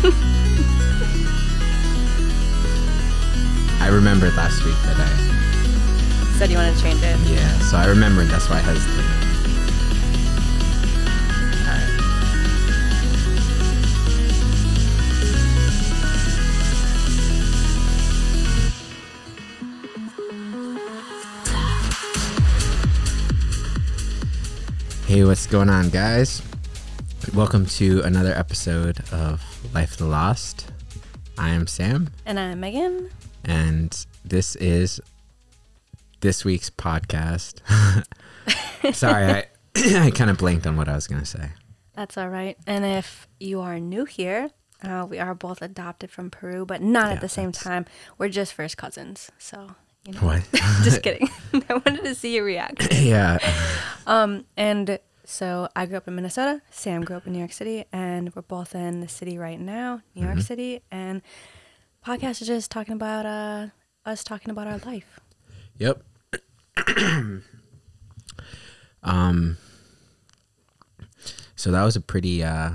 I remembered last week that I Said you wanted to change it. yeah, so I remembered that's why I hesitated. Hey, what's going on, guys? Welcome to another episode of Life the Lost. I am Sam, And I'm Megan. and this is this week's podcast. Sorry, I I kind of blanked on what I was gonna say. That's all right. And if you are new here, uh, we are both adopted from Peru, but not Yeah, at the same that's- time. We're just first cousins. So, you know. What? just kidding. I wanted to see your reaction. yeah, Um, and so I grew up in Minnesota. Sam grew up in New York City, and we're both in the city right now, New Mm-hmm. York City. And podcast is just talking about uh, us talking about our life. yep. um. So that was a pretty uh,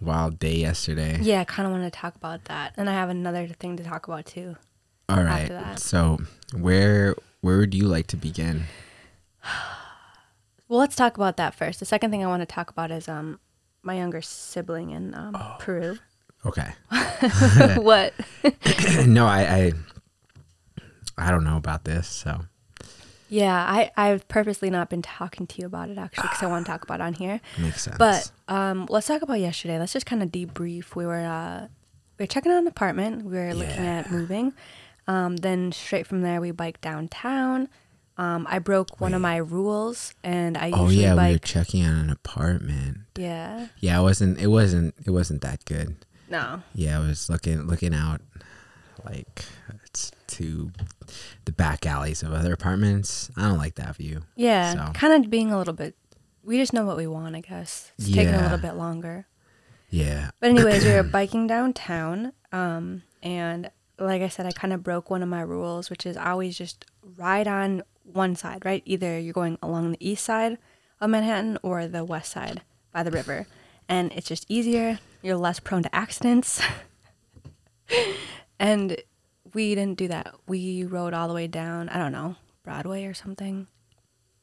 wild day yesterday. Yeah, I kind of want to talk about that, and I have another thing to talk about too. All right. So where where would you like to begin? Well, let's talk about that first. The second thing I want to talk about is um my younger sibling in um, Oh. Peru. Okay. what? no, I, I I don't know about this. So Yeah, I I've purposely not been talking to you about it actually because I want to talk about it on here. makes sense. But um, let's talk about yesterday. Let's just kind of debrief. We were uh, we were checking out an apartment. We were looking at moving. Um, then straight from there, we biked downtown. Um, I broke one of my rules, and I oh yeah, we were checking on an apartment. yeah, Yeah, it wasn't. It wasn't. It wasn't that good. no, Yeah, I was looking looking out like it's to the back alleys of other apartments. I don't like that view. yeah, So- kind of being a little bit. We just know what we want, I guess. It's taking a little bit longer. Yeah. But anyways, we were biking downtown, um, and like I said, I kind of broke one of my rules, which is always just ride on one side, right? Either you're going along the east side of Manhattan or the west side by the river, and it's just easier. You're less prone to accidents. and we didn't do that. We rode all the way down. I don't know Broadway or something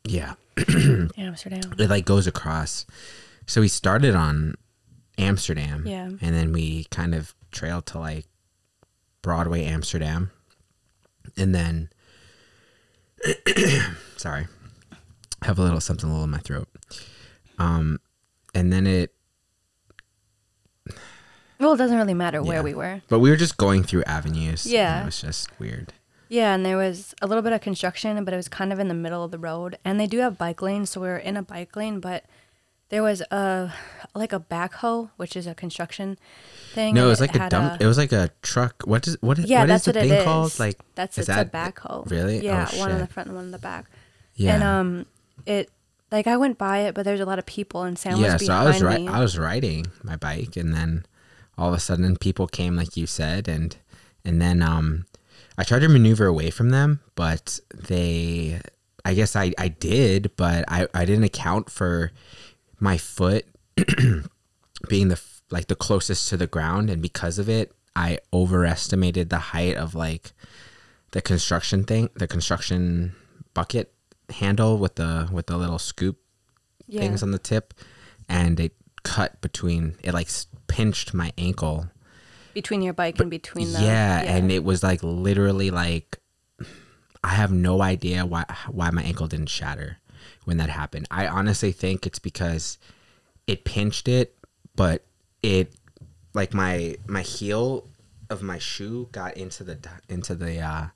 Yeah. Amsterdam. It like goes across. So we started on Amsterdam. Yeah. And then we kind of trailed to like Broadway, Amsterdam. And then sorry. I have a little something a little in my throat. Um and then it Well, it doesn't really matter where we were. but we were just going through avenues. Yeah. it was just weird. Yeah, and there was a little bit of construction, but it was kind of in the middle of the road. And they do have bike lanes, so we were in a bike lane, but there was a like a backhoe, which is a construction thing. No, it was like a had dump. it was like a truck. What is what is yeah, what that's is the what thing it is. called? Like that's it's that a backhoe. really? Yeah, Oh, one in the front and one in the back. yeah. And um, it like I went by it, but there's a lot of people, and Sam yeah, was so I was ri- me. I was riding my bike, and then all of a sudden, people came, like you said, and and then um, I tried to maneuver away from them, but they, I guess I I did, but I I didn't account for my foot being the like the closest to the ground, and because of it, I overestimated the height of like the construction thing, the construction bucket handle with the with the little scoop yeah. things on the tip and it cut between it like pinched my ankle. Between your bike and between the yeah, and it was like literally like i have no idea why why my ankle didn't shatter when that happened i honestly think it's because it pinched it but it like my my heel of my shoe got into the into the uh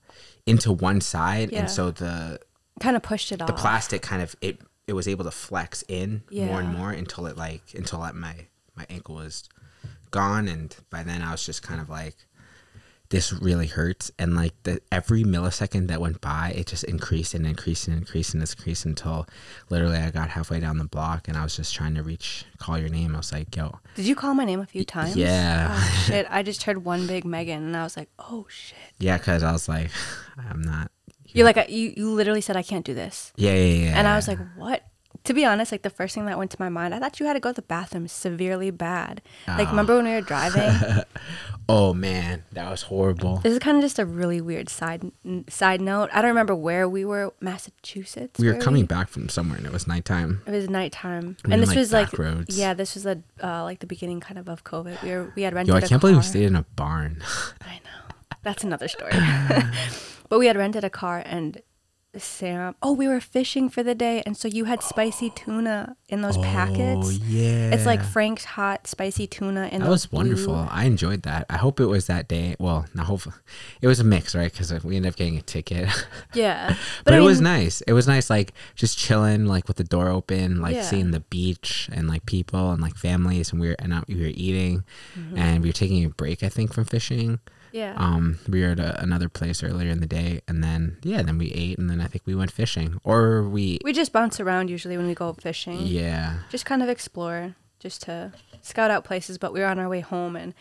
into one side Yeah. and so the kind of pushed it the off. plastic kind of it it was able to flex in more and more until it like until like my my ankle was gone and by then I was just kind of like this really hurts and like the every millisecond that went by it just increased and increased and increased and increased until literally I got halfway down the block and I was just trying to reach call your name I was like yo Did you call my name a few times? yeah. Oh shit! I just heard one big Megan, and I was like, oh shit. yeah cuz I was like I'm not You're like, you, you literally said I can't do this. yeah yeah yeah And I was like, what? To be honest, like the first thing that went to my mind, I thought you had to go to the bathroom severely bad. Like Ah. remember when we were driving? Oh man, that was horrible. this is kind of just a really weird side n- side note. I don't remember where we were. Massachusetts. We were coming back from somewhere and it was nighttime. It was nighttime, We and this like, was like roads. yeah, this was the uh, like the beginning kind of of COVID. We were we had rented. Yo, I can't believe we stayed in a barn. I know. That's another story. but we had rented a car and Sam, oh, we were fishing for the day. And so you had spicy tuna in those Oh packets. yeah, It's like Frank's hot spicy tuna in those. that was blue- wonderful. I enjoyed that. I hope it was that day. Well, not hopefully, it was a mix, right? Because we ended up getting a ticket. Yeah. but I it was nice. It was nice, like just chilling, like with the door open, like Yeah. seeing the beach and like people and like families, and we were and uh, we were eating, Mm-hmm. and we were taking a break, I think, from fishing. Yeah. Um, we were at a, another place earlier in the day, and then yeah, then we ate, and then I think we went fishing, or we, we just bounce around usually when we go fishing. yeah, Just kind of explore, just to scout out places. But we were on our way home and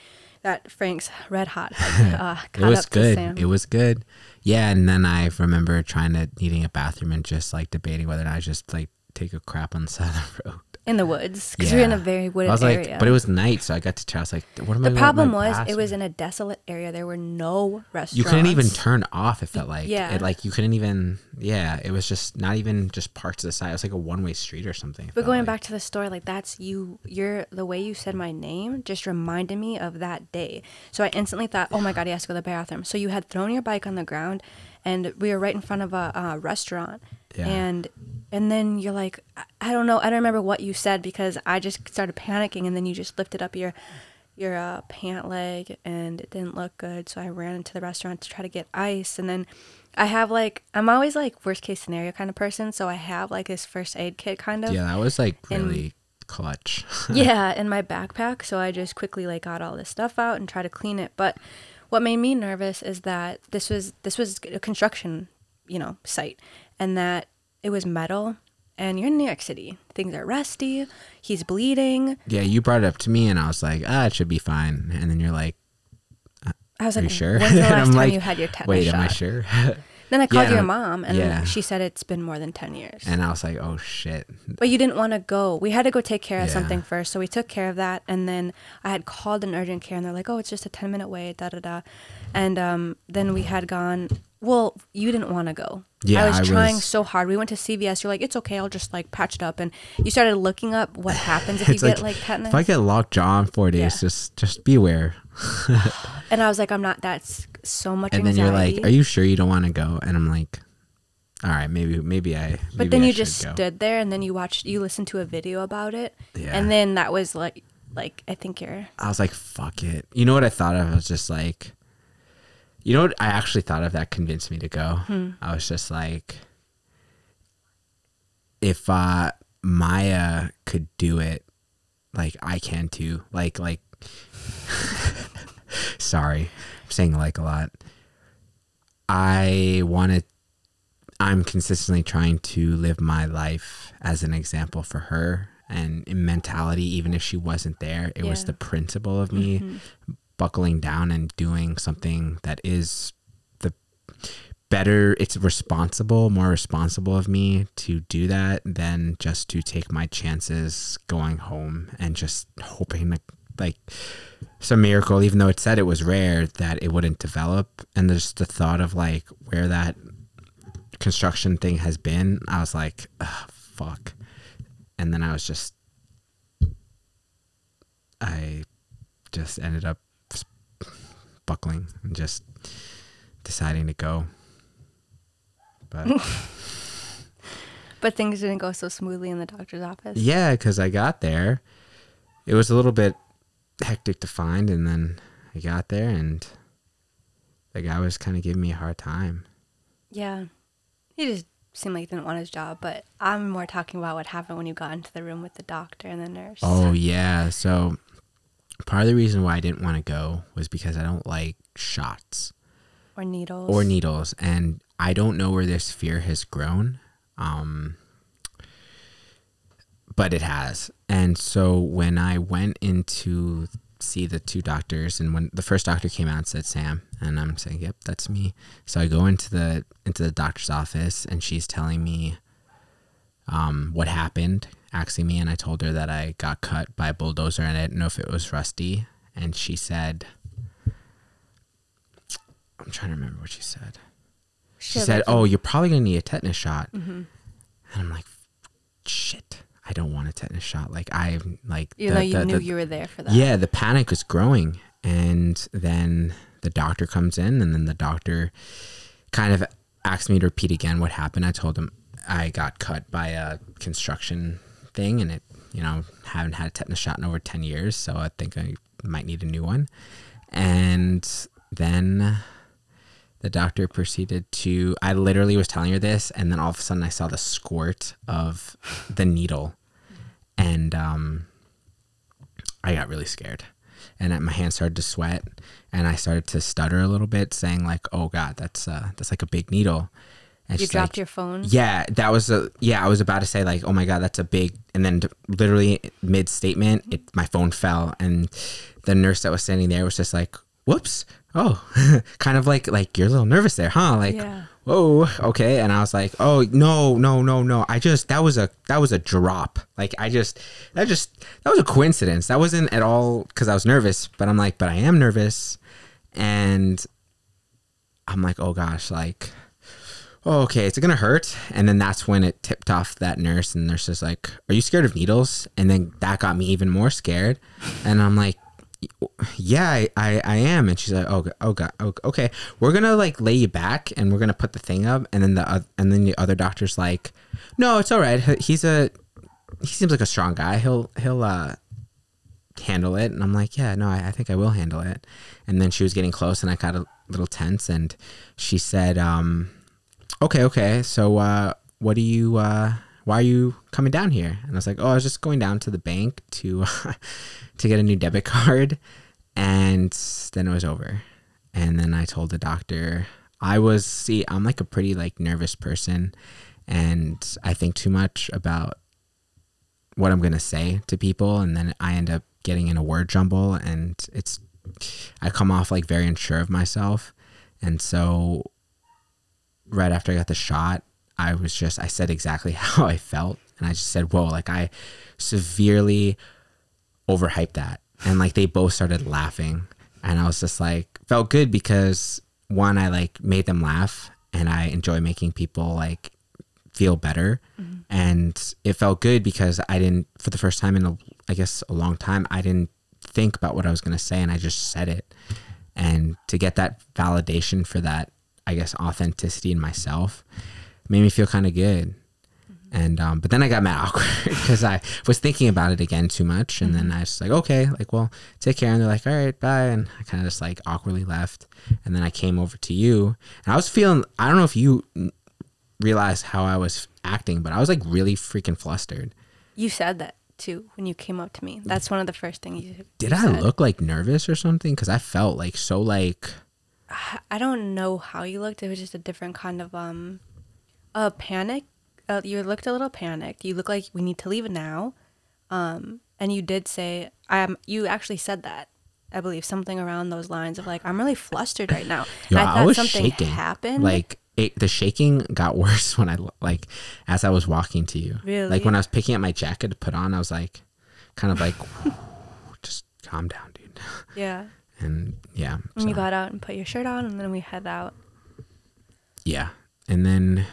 that Frank's Red Hot had uh, it was good. It was good. Yeah, and then I remember trying to needing a bathroom and just like debating whether or not I just like take a crap on the side of the road. In the woods because we were in a very wooded I was like, area. but it was night, so I got to try. I was like, what am I? the problem was it was in a desolate area. There were no restaurants. You couldn't even turn off. It felt like Yeah. it like you couldn't even. Yeah, it was just not even just parts of the side. It was like a one way street or something. But going like. back to the story, like that's you. You're the way you said my name just reminded me of that day. So I instantly thought, oh my god, he has to go to the bathroom. So you had thrown your bike on the ground, and we were right in front of a uh, restaurant. Yeah. And and then you're like, I- don't know, I don't remember what you said because I just started panicking, and then you just lifted up your your uh, pant leg, and it didn't look good. So I ran into the restaurant to try to get ice, and then. I have like I'm always like worst case scenario kind of person, so I have like this first aid kit kind of yeah, that was like And- really clutch. yeah, in my backpack. So I just quickly like got all this stuff out and tried to clean it. But what made me nervous is that this was this was a construction, you know, site, and that it was metal. And you're in New York City. Things are rusty. He's bleeding. yeah, you brought it up to me, and I was like, ah, it should be fine. And then you're like, I was are like, you sure? When's the last I'm time like, you had your tetanus wait, shot? am I sure? Then I called Yeah, your mom, and yeah. she said it's been more than ten years. and I was like, oh shit. But you didn't want to go. We had to go take care of Yeah. something first. So we took care of that. And then I had called an urgent care and they're like, oh, it's just a 10 minute wait, da da da. And um, then we had gone, well, you didn't want to go. Yeah, I was I trying was- so hard. We went to CVS. You're like, it's okay. I'll just like patch it up. And you started looking up what happens if you It's get like tetanus. if I get locked jaw in four days, Yeah. just just beware. and I was like, I'm not, that's so much And then you're like, are you sure you don't want to go? And I'm like, all right, maybe maybe I. But then I you just go." stood there and then you watched, you listened to a video about it. Yeah. And then that was like, like, I think you're, I was like, fuck it. You know what I thought of? I was just like, you know what I actually thought of that convinced me to go? Hmm. I was just like, if uh, Maya could do it, like I can too. Like, like, sorry, I'm saying like a lot. I want to, I'm consistently trying to live my life as an example for her. And in mentality, even if she wasn't there, it was the principle of me buckling down and doing something that is the better it's responsible more responsible of me to do that than just to take my chances going home and just hoping to like some miracle even though it said it was rare that it wouldn't develop. And there's the thought of like where that construction thing has been i was like fuck. And then i was just i just ended up buckling and just deciding to go but but things didn't go so smoothly in the doctor's office. yeah because i got there it was a little bit hectic to find and then i got there and the guy was kind of giving me a hard time Yeah. He just seemed like he didn't want his job, but I'm more talking about what happened when you got into the room with the doctor and the nurse. Oh yeah. So part of the reason why I didn't want to go was because I don't like shots Or needles. or needles, and I don't know where this fear has grown. Um, but it has. And so when I went into see the two doctors and when the first doctor came out and said Sam and I'm saying yep that's me so I go into the into the doctor's office and she's telling me um, what happened, asking me, and I told her that I got cut by a bulldozer and I didn't know if it was rusty. And she said, I'm trying to remember what she said. She Shit, said, "Oh, you're probably gonna need a tetanus shot," Mm-hmm. and I'm like, "Shit, I don't want a tetanus shot." Like I like You the- know, you the- knew the- you were there for that. yeah, the panic was growing. And then the doctor comes in, and then the doctor kind of asked me to repeat again what happened. I told him I got cut by a construction thing, and it, you know, haven't had a tetanus shot in over 10 years. So I think I might need a new one. And then the doctor proceeded to, I literally was telling her this, and then all of a sudden I saw the squirt of the needle. And, um, I got really scared and my hands started to sweat and I started to stutter a little bit saying like, "Oh god, that's uh that's like a big needle." You dropped like, your phone. Yeah, that was a yeah, I was about to say like, "Oh my god, that's a big." And then literally mid statement, it my phone fell and the nurse that was standing there was just like, "Whoops." Oh, kind of like like you're a little nervous there, huh? Like Yeah. whoa okay and i was like oh no no no no i just that was a that was a drop like i just that just that was a coincidence that wasn't at all because i was nervous but i'm like but i am nervous and i'm like oh gosh like oh, okay is it gonna hurt and then that's when it tipped off that nurse and the nurse is like are you scared of needles and then that got me even more scared and i'm like yeah, I, I, I am. And she's like, oh, oh God, oh, okay. We're gonna like lay you back, and we're gonna put the thing up. And then the oth- and then the other doctor's like, no, it's all right. He- He's a he seems like a strong guy. He'll he'll uh handle it. And I'm like, yeah, no, I, I think I will handle it. And then she was getting close, and I got a little tense. And she said, um, okay, okay. So uh, what do you? Uh, why are you coming down here? And I was like, oh, I was just going down to the bank to to get a new debit card. And then it was over. And then I told the doctor, I was see, I'm like a pretty like nervous person, and I think too much about what I'm gonna say to people, and then I end up getting in a word jumble, and it's I come off like very unsure of myself, and so right after I got the shot, I was just I said exactly how I felt, and I just said, "Whoa!" Like I severely overhyped that, and like they both started laughing, and I was just like felt good because one I like made them laugh, and I enjoy making people like feel better, mm-hmm. and it felt good because I didn't for the first time in a I guess a long time I didn't think about what I was gonna say, and I just said it, and to get that validation for that I guess authenticity in myself made me feel kind of good. And um, but then I got mad awkward because I was thinking about it again too much, and then I was like, okay, like well, take care. And they're like, all right, bye. And I kind of just like awkwardly left. And then I came over to you, and I was feeling. I don't know if you realized how I was acting, but I was like really freaking flustered. You said that too when you came up to me. That's one of the first things you Did you I said. look like nervous or something? Because I felt like so like I don't know how you looked. It was just a different kind of um, a panic. Uh, you looked a little panicked. You look like we need to leave now. Um, and you did say, um, you actually said that. I believe something around those lines of like, I'm really flustered right now. Yo, I, thought was something shaking. happened. Like it, the shaking got worse when I like as I was walking to you. Really? Like when I was picking up my jacket to put on, I was like, kind of like, just calm down, dude. yeah. And yeah, And you got out and put your shirt on, and then we head out. yeah, and then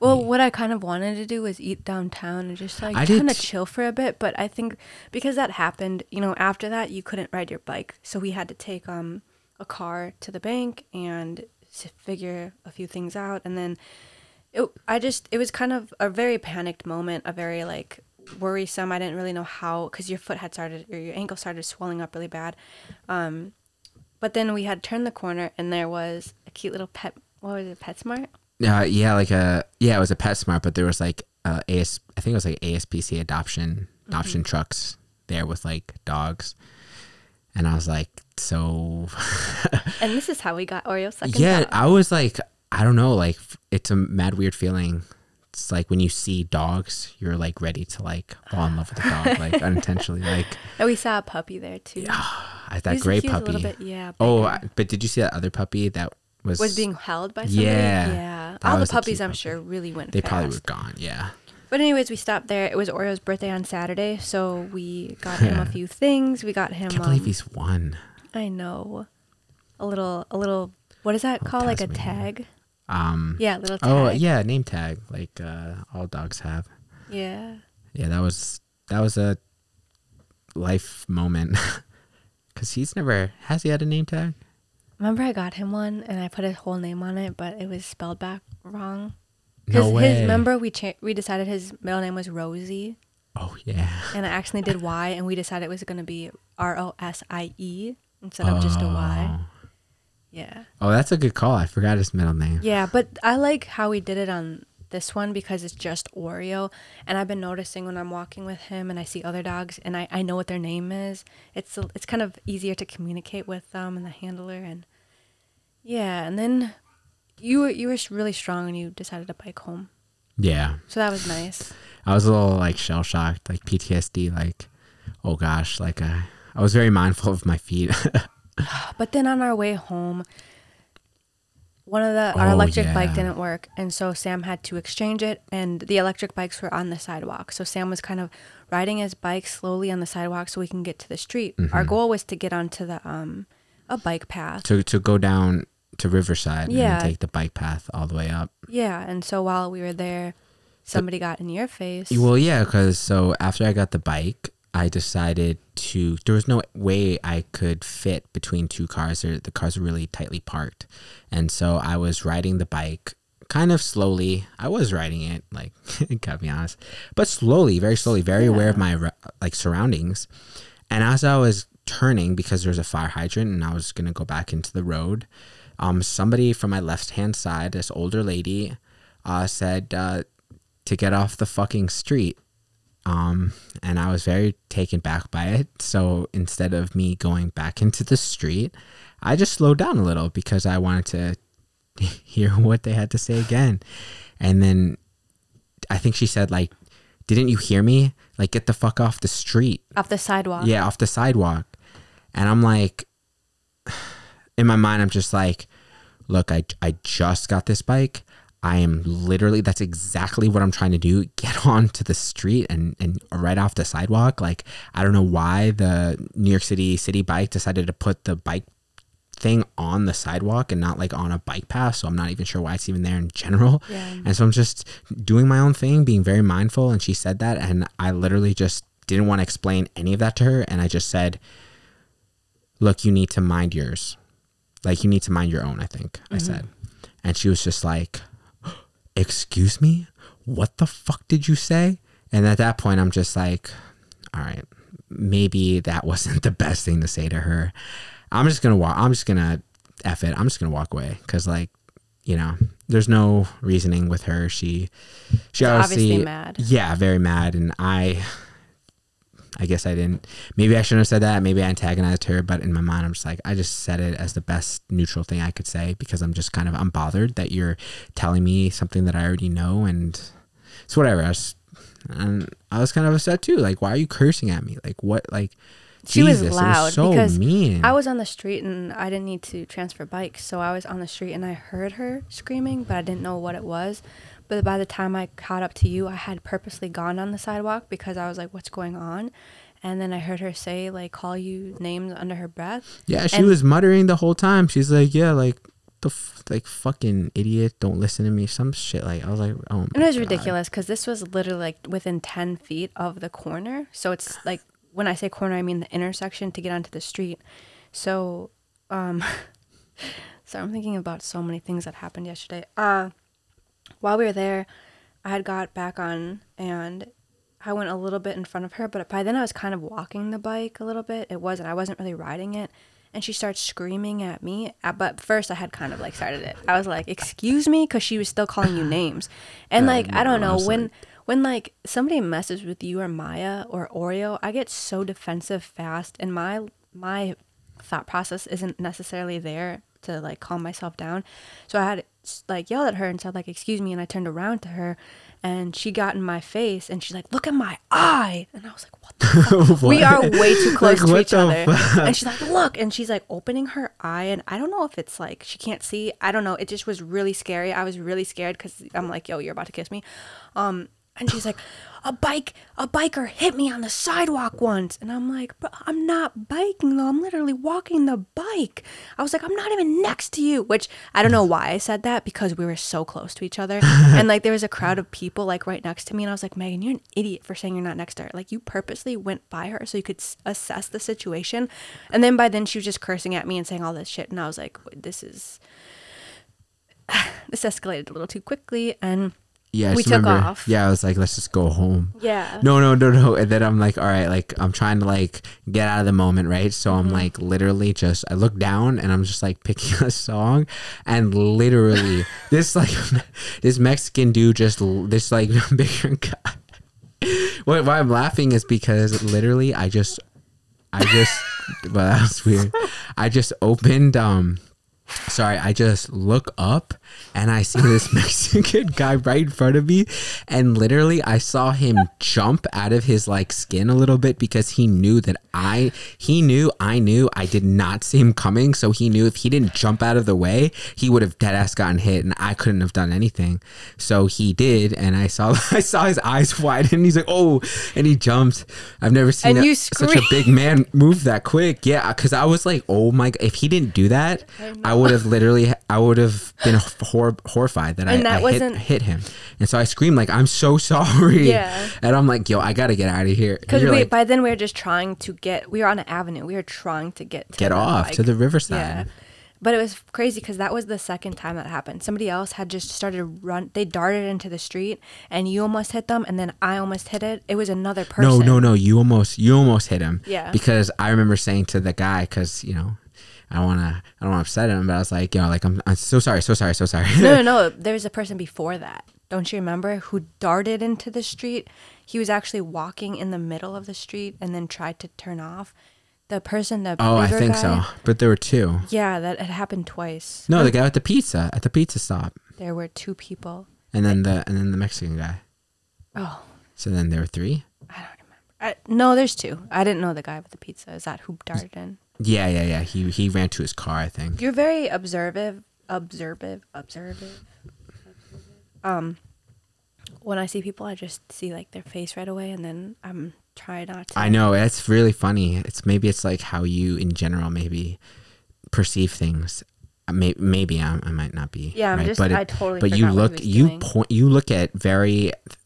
Well, what I kind of wanted to do was eat downtown and just like kind of chill for a bit. But I think because that happened, you know, after that you couldn't ride your bike, so we had to take um a car to the bank and figure a few things out, and then it, I just it was kind of a very panicked moment, a very like worrisome. I didn't really know how because your foot had started or your ankle started swelling up really bad. Um, but then we had turned the corner and there was a cute little pet. What was it? PetSmart. uh, yeah, like a yeah, it was a PetSmart, but there was like uh, AS, I think it was like ASPC adoption adoption trucks there with like dogs, and I was like, so And this is how we got Oreo second. yeah, thought. I was like, I don't know, like it's a mad weird feeling. It's like when you see dogs, you're like ready to like fall in love with a dog, like unintentionally. Like And we saw a puppy there too. I, that He was- gray he was a puppy. bit- yeah. oh, bigger. I, but did you see that other puppy that was was being held by somebody. Yeah, yeah. All the puppies, I'm puppy. sure, really went. They fast. probably were gone. Yeah, But anyways, we stopped there. It was Oreo's birthday on Saturday, so we got him a few things. We got him. Can't believe um, he's one. I know. A little, a little. What is that called? Like a tag? Um. Yeah, little tag. Oh yeah, name tag like uh, all dogs have. Yeah. Yeah, that was that was a life moment. Cause he's never has he had a name tag. Remember, I got him one, and I put his whole name on it, but it was spelled back wrong. No His, way. his remember we cha- we decided his middle name was Rosie, Oh yeah. and I accidentally did Y, and we decided it was gonna be R O S I E instead of just a Y. Yeah. Oh, that's a good call. I forgot his middle name. Yeah, but I like how we did it on this one because it's just Oreo. And I've been noticing when I'm walking with him and I see other dogs and I, I know what their name is, it's it's kind of easier to communicate with them and the handler and yeah. And then you were you were really strong and you decided to bike home, Yeah. so that was nice. I was a little like shell shocked, like PTSD, like, oh gosh, like uh, I was very mindful of my feet. But then on our way home, one of the our Oh, electric bike yeah. didn't work, and so Sam had to exchange it. And the electric bikes were on the sidewalk, so Sam was kind of riding his bike slowly on the sidewalk so we can get to the street. Mm-hmm. Our goal was to get onto the um a bike path. to to go down to Riverside Yeah. and take the bike path all the way up. Yeah, and so while we were there, somebody got in your face. Well, yeah, because so after I got the bike, I decided to. There was no way I could fit between two cars. They're- The cars were really tightly parked, and so I was riding the bike kind of slowly. I was riding it like, gotta be honest, but slowly, very slowly, very aware of my like surroundings. And as I was turning, because there was a fire hydrant, and I was gonna go back into the road, um, somebody from my left hand side, this older lady, uh, said uh, to get off the fucking street um, and I was very taken back by it. So instead of me going back into the street, I just slowed down a little because I wanted to hear what they had to say again. And then I think she said like, "Didn't you hear me? Like, get the fuck off the street." off the sidewalk. Yeah, off the sidewalk. And I'm like, in my mind, I'm just like, look, I, I just got this bike. I am literally, that's exactly what I'm trying to do. Get onto the street and, and right off the sidewalk. Like, I don't know why the New York City Citi Bike decided to put the bike thing on the sidewalk and not like on a bike path. So I'm not even sure why it's even there in general. Yeah. And so I'm just doing my own thing, being very mindful. And she said that. And I literally just didn't want to explain any of that to her. And I just said, look, you need to mind yours. Like, you need to mind your own, I think I mm-hmm. said. And she was just like, excuse me? What the fuck did you say? And at that point, I'm just like, all right, maybe that wasn't the best thing to say to her. I'm just gonna walk. I'm just gonna f it. I'm just gonna walk away because, like, you know, there's no reasoning with her. She, she So obviously, obviously mad. Yeah, very mad. And I, I guess I didn't. Maybe I shouldn't have said that. Maybe I antagonized her. But in my mind, I'm just like, I just said it as the best neutral thing I could say because I'm just kind of I'm bothered that you're telling me something that I already know, and it's whatever. I was, and I was kind of upset too. Like, why are you cursing at me? Like, what? Like, She was Jesus, it loud so because mean. I was on the street and I didn't need to transfer bikes, so I was on the street and I heard her screaming, but I didn't know what it was. But by the time I caught up to you, I had purposely gone on the sidewalk because I was like, "What's going on?" And then I heard her say, like, call you names under her breath. Yeah, she And- was muttering the whole time. She's like, yeah, like the f- like fucking idiot, don't listen to me, some shit. Like I was like, oh, it was God. ridiculous because this was literally like within 10 feet of the corner. So it's like, when I say corner, I mean the intersection to get onto the street. So, um, so I'm thinking about so many things that happened yesterday. Uh, while we were there, I had got back on and I went a little bit in front of her, but by then I was kind of walking the bike a little bit. It wasn't, I wasn't really riding it. And she starts screaming at me. But first, I had kind of like started it. I was like, "Excuse me," because she was still calling you names. And like, I don't know when like- when like somebody messes with you or Maya or Oreo, I get so defensive fast, and my my thought process isn't necessarily there to like calm myself down. So I had like yelled at her and said like excuse me and I turned around to her and she got in my face and she's like look at my eye and I was like what the fuck? we are way too close Like, to each other fuck? and she's like look and she's like opening her eye and I don't know if it's like she can't see I don't know it just was really scary I was really scared because I'm like yo you're about to kiss me um And she's like, a bike, a biker hit me on the sidewalk once. And I'm like, I'm not biking though. I'm literally walking the bike. I was like, I'm not even next to you, which I don't know why I said that because we were so close to each other. and like there was a crowd of people like right next to me. And I was like, Megan, you're an idiot for saying you're not next to her. Like you purposely went by her so you could s- assess the situation. And then by then she was just cursing at me and saying all this shit. And I was like, this is, this escalated a little too quickly. And Yeah, I We took remember- off. Yeah, I was like, let's just go home. yeah. No, no, no, no. And then I'm like, all right, like I'm trying to like get out of the moment, right? So Mm-hmm. I'm like literally just I look down and I'm just like picking a song and literally this like this Mexican dude just this like bigger guy. Why I'm laughing is because literally I just I just well that was weird. I just opened um sorry, I just look up and I see this Mexican guy right in front of me. And literally, I saw him jump out of his like skin a little bit because he knew that I, he knew I knew I did not see him coming. So he knew if he didn't jump out of the way, he would have dead ass gotten hit and I couldn't have done anything. So he did. And I saw, I saw his eyes widen and he's like, oh, and he jumped. I've never seen a- such a big man move that quick. Yeah. Cause I was like, oh my, god, if he didn't do that, I would have literally, I would have been hor- horrified that I, that I hit, hit him. And so I screamed like, I'm so sorry. Yeah. And I'm like, yo, I gotta get out of here. Because like, by then we were just trying to get, we were on an avenue. We were trying to get to get the, off to the riverside. Yeah. But it was crazy because that was the second time that happened. Somebody else had just started run. They darted into the street, and you almost hit them, and then I almost hit it. It was another person. No, no, no. You almost, you almost hit him. Yeah. Because I remember saying to the guy, because you know, I don't want to, I don't want to upset him, but I was like, yo, like I'm, I'm so sorry, so sorry, so sorry. no, no, no. There was a person before that. Don't you remember who darted into the street? He was actually walking in the middle of the street and then tried to turn off. The person, that oh, I think guy- so. But there were two. Yeah, that had happened twice. No, the guy with the pizza at the pizza stop, There were two people. and then the and then the Mexican guy. Oh, So then there were three. I don't remember. I, no, there's two. I didn't know the guy with the pizza. Is that who darted in? Yeah, yeah, yeah. He he ran to his car, I think. You're very observative, observative, observative. Um, when I see people, I just see like their face right away, and then I'm trying not to. I know it's really funny. It's maybe it's like how you in general maybe perceive things. Uh, may- Maybe I'm, I might not be. Yeah, I'm just- But I totally But you forgot what he look you doing. point you look at very f-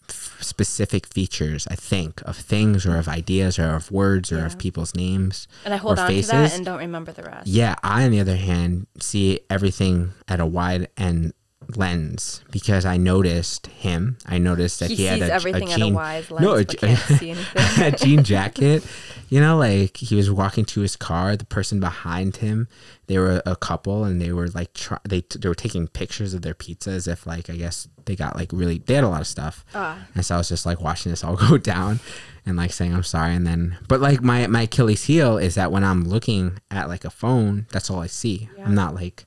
specific features. I think of things or of ideas or of words or Yeah. of people's names. and I hold or on to that and don't remember the rest. Yeah, I on the other hand see everything at a wide end lens because I noticed him. I noticed that He, he, had a, everything a at a jean, wise lens, no, a but je- can't see a jean jacket. You know, like he was walking to his car. The person behind him, they were a couple, and they were like try, they they were taking pictures of their pizza as if like I guess they got like really they had a lot of stuff. Ah. And so I was just like watching this all go down, and like saying I'm sorry, and then but like my my Achilles heel is that when I'm looking at like a phone, that's all I see. Yeah. I'm not like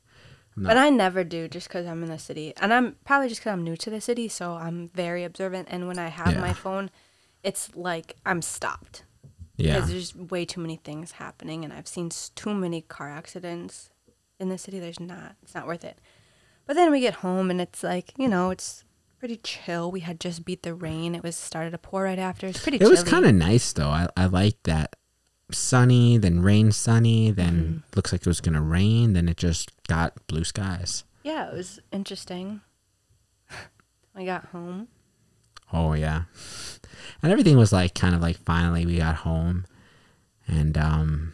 I'm But I never do just because I'm in the city. And I'm probably just because I'm new to the city. So I'm very observant. And when I have Yeah. my phone, it's like I'm stopped. yeah Because there's way too many things happening. And I've seen too many car accidents in the city. There's not, it's not worth it. But then we get home and it's like, you know, it's pretty chill. We had just beat the rain. It was started to pour right after. It's pretty It was kind of nice though. I, I liked that sunny, then rain sunny, then Mm-hmm. looks like it was gonna rain, then it just got blue skies. Yeah, it was interesting. I got home. Oh yeah, and everything was like kind of like finally we got home, and um,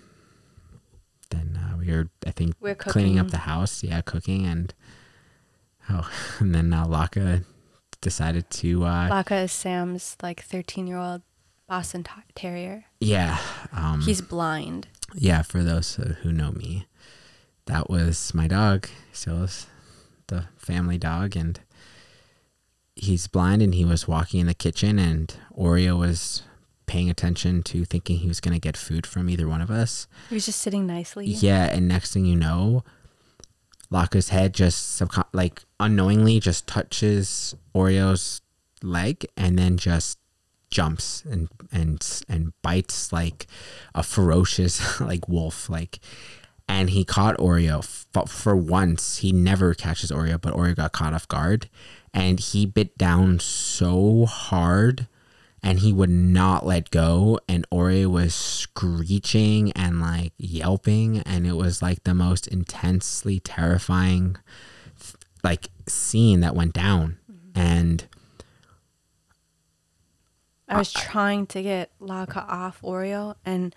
then uh, we were I think We're cleaning up the house. Yeah, cooking and oh, and then uh, Laka decided to uh, Laka is Sam's like 13 year old Boston t- Terrier. yeah um He's blind. yeah, for those who know me, that was my dog. Still is the family dog, and he's blind. And he was walking in the kitchen, and Oreo was paying attention to thinking he was going to get food from either one of us. He was just sitting nicely. Yeah, and next thing you know, Laka's head just subcon- like unknowingly just touches Oreo's leg, and then just jumps and and and bites like a ferocious like wolf like and he caught Oreo F- for once he never catches Oreo but Oreo got caught off guard and he bit down so hard and he would not let go and Oreo was screeching and like yelping and it was like the most intensely terrifying like scene that went down. Mm-hmm. And I was trying to get Laka off Oreo and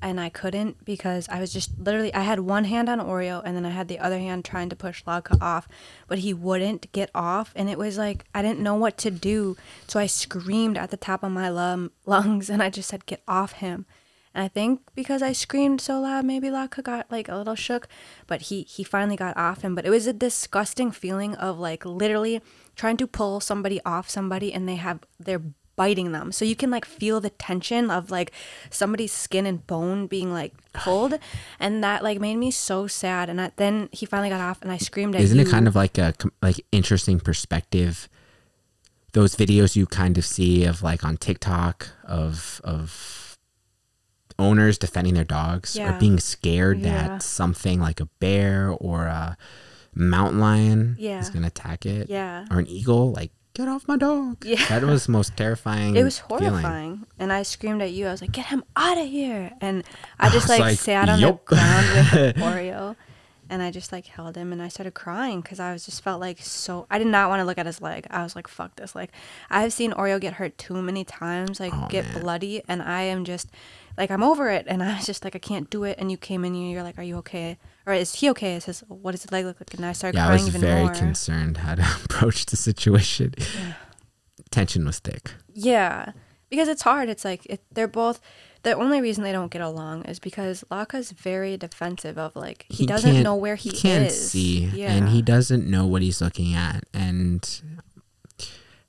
and I couldn't because I was just literally I had one hand on Oreo and then I had the other hand trying to push Laka off, but he wouldn't get off and it was like I didn't know what to do. So I screamed at the top of my lung, lungs and I just said get off him. And I think because I screamed so loud, maybe Laka got like a little shook, but he he finally got off him. But it was a disgusting feeling of like literally trying to pull somebody off somebody and they have their biting them. So you can like feel the tension of like somebody's skin and bone being like pulled, and that like made me so sad. And I, then he finally got off, and I screamed at isn't you. it kind of like a like interesting perspective those videos you kind of see of like on TikTok of of owners defending their dogs or being scared Yeah. that something like a bear or a mountain lion Yeah. is going to attack it Yeah. or an eagle like get off my dog Yeah. that was the most terrifying It was feeling. horrifying, and I screamed at you. I was like, "Get him out of here!" And I just was like, like, sat on "Yup." the ground with Oreo, and I just like held him, and I started crying because I was just felt like so. I did not want to look at his leg. I was like, "Fuck this!" Like I've seen Oreo get hurt too many times, like Oh, get man. bloody, and I am just like I'm over it, and I was just like I can't do it. And you came in, and you're like, "Are you okay?" Or is he okay? It says, "What does his leg look like?" And I started crying. yeah i was even very more. concerned how to approach the situation tension was thick Yeah, because it's hard. It's like it, they're both. The only reason they don't get along is because Laka's very defensive of like he, doesn't know where he, can't is. see Yeah. and he doesn't know what he's looking at and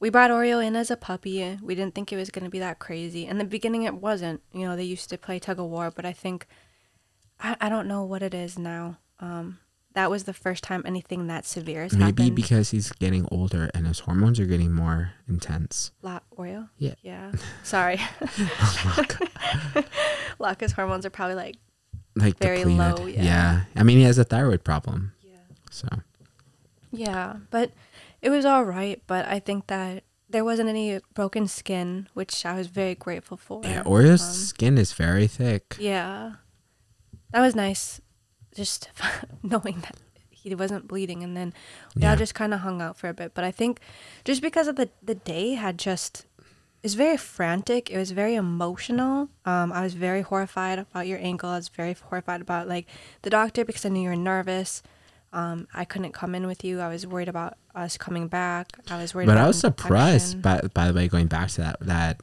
we brought Oreo in as a puppy. We didn't think it was going to be that crazy. In the beginning, it wasn't. You know, they used to play tug of war, but I think I, I don't know what it is now. Um, that was the first time anything that severe has happened. maybe happened. because he's getting older and his hormones are getting more intense La- Oreo. Yeah. Yeah. Sorry. Laka's hormones are probably like like Very depleted. low, yeah. i mean he has a thyroid problem yeah. so Yeah, but it was all right. But I think that there wasn't any broken skin, which I was very grateful for. yeah oreo's Um, skin is very thick yeah, that was nice. Just knowing that he wasn't bleeding, and then we Yeah. all just kind of hung out for a bit. But I think just because of the the day had just it was very frantic. It was very emotional. Um, I was very horrified about your ankle. I was very horrified about like the doctor because I knew you were nervous. Um, I couldn't come in with you. I was worried about us coming back. I was worried. but i was surprised by, by the way going back to that that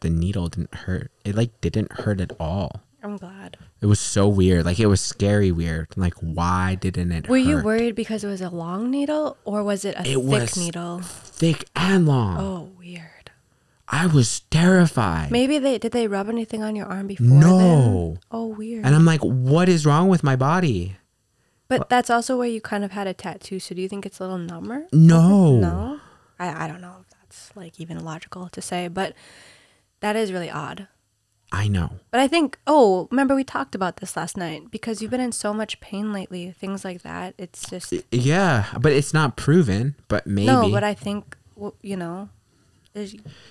the needle didn't hurt it like didn't hurt at all I'm glad. it was so weird like it was scary weird like why didn't it Were you worried because it was a long needle or was it a It thick was needle? thick and long Oh, weird. i was terrified Maybe they did they rub anything on your arm before? No. Then? Oh, weird. and i'm like what is wrong with my body But that's also where you kind of had a tattoo. So do you think it's a little number? No. No. I, I don't know if that's like even logical to say, but that is really odd. I know. But I think, oh, remember we talked about this last night because you've been in so much pain lately, things like that. It's just Yeah, but it's not proven. But maybe. no. But I think you know,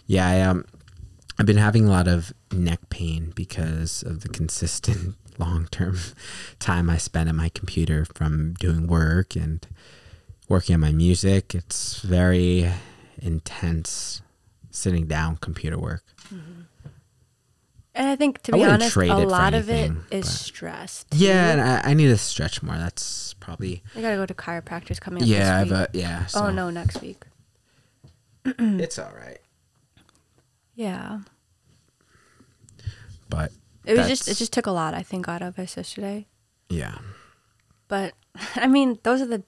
yeah, I, um, I've been having a lot of neck pain because of the consistent long-term time I spend at my computer from doing work and working on my music. It's very intense sitting down computer work. And I think to I be honest, a lot of it is stress. Yeah, and I, I need to stretch more. That's probably I gotta go to chiropractors coming up. yeah, but yeah. Oh, so oh no, next week. it's all right. Yeah, But it was just it just took a lot. I think out of us yesterday. yeah, But I mean, those are the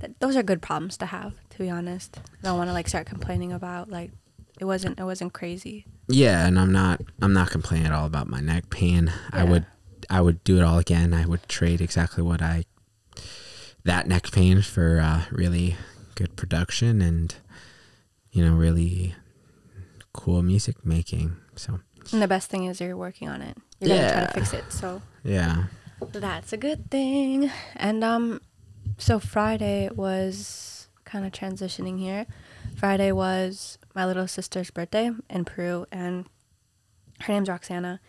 th- those are good problems to have. To be honest, I don't want to like start complaining about like it wasn't it wasn't crazy. Yeah, and I'm not I'm not complaining at all about my neck pain. I would I would do it all again. I would trade exactly what I that neck pain for uh, really good production and you know really cool music making. So And the best thing is you're working on it. You're gonna try to fix it. So yeah, that's a good thing. And um, so Friday was kind of transitioning here. Friday was my little sister's birthday in Peru, and her name's Roxana.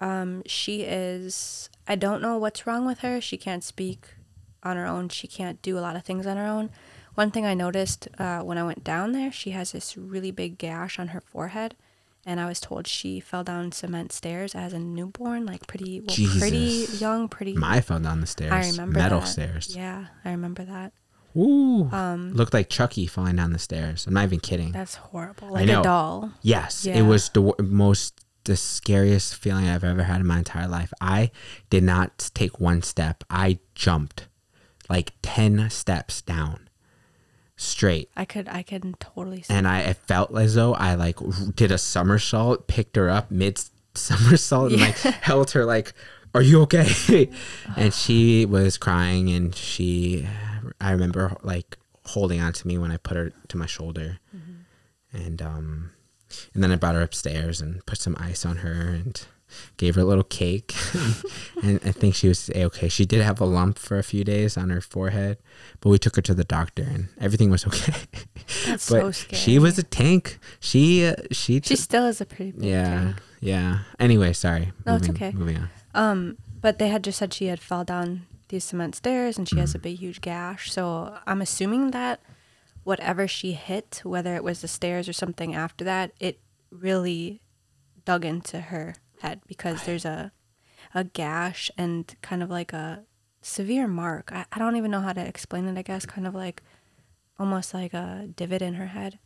Um, she is, I don't know what's wrong with her. She can't speak on her own, she can't do a lot of things on her own. One thing I noticed uh, when I went down there, she has this really big gash on her forehead. And I was told she fell down cement stairs as a newborn, like pretty, well, pretty young, pretty. My fell down the stairs. I remember metal that. stairs. Yeah, I remember that. Ooh. Um, Looked like Chucky falling down the stairs. I'm not even kidding. That's horrible. I Like know. a doll. Yes, Yeah. it was the most the scariest feeling I've ever had in my entire life. I did not take one step. I jumped like 10 steps down straight. I could, I could totally see. And I, I felt as though I like did a somersault, picked her up mid somersault and like held her like, are you okay? and she was crying and she, I remember like holding on to me when I put her to my shoulder. And, um, and then I brought her upstairs and put some ice on her and gave her a little cake. and I think she was okay. She did have a lump for a few days on her forehead, but we took her to the doctor and everything was okay. That's but so scary. she was a tank. She uh, she She still is a pretty big yeah tank. yeah. Anyway, sorry. No, it's okay. Moving on. Um, but they had just said she had fell down these cement stairs and she has a big, huge gash. So I'm assuming that whatever she hit, whether it was the stairs or something after that, it really dug into her head because there's a a gash and kind of like a severe mark. I, I don't even know how to explain it. I guess kind of like almost like a divot in her head.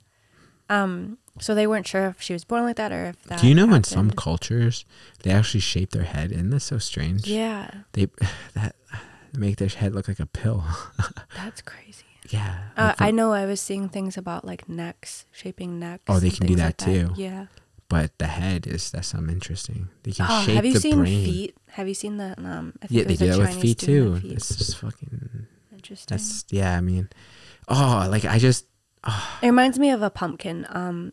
Um, so they weren't sure if she was born like that or if that. Do you know in some cultures they actually shape their head? Isn't that so strange? Yeah, They that make their head look like a pill. that's crazy. yeah. Uh, like I know I was seeing things about like necks, shaping necks. Oh, they can do that like too. Yeah. but the head is that's something interesting. They can Oh, shape have you the seen brain. feet? Have you seen the Um, I think Yeah, they do that with feet too. feet. It's just fucking. Interesting. That's yeah. I mean, oh, like I just It reminds me of a pumpkin. Um,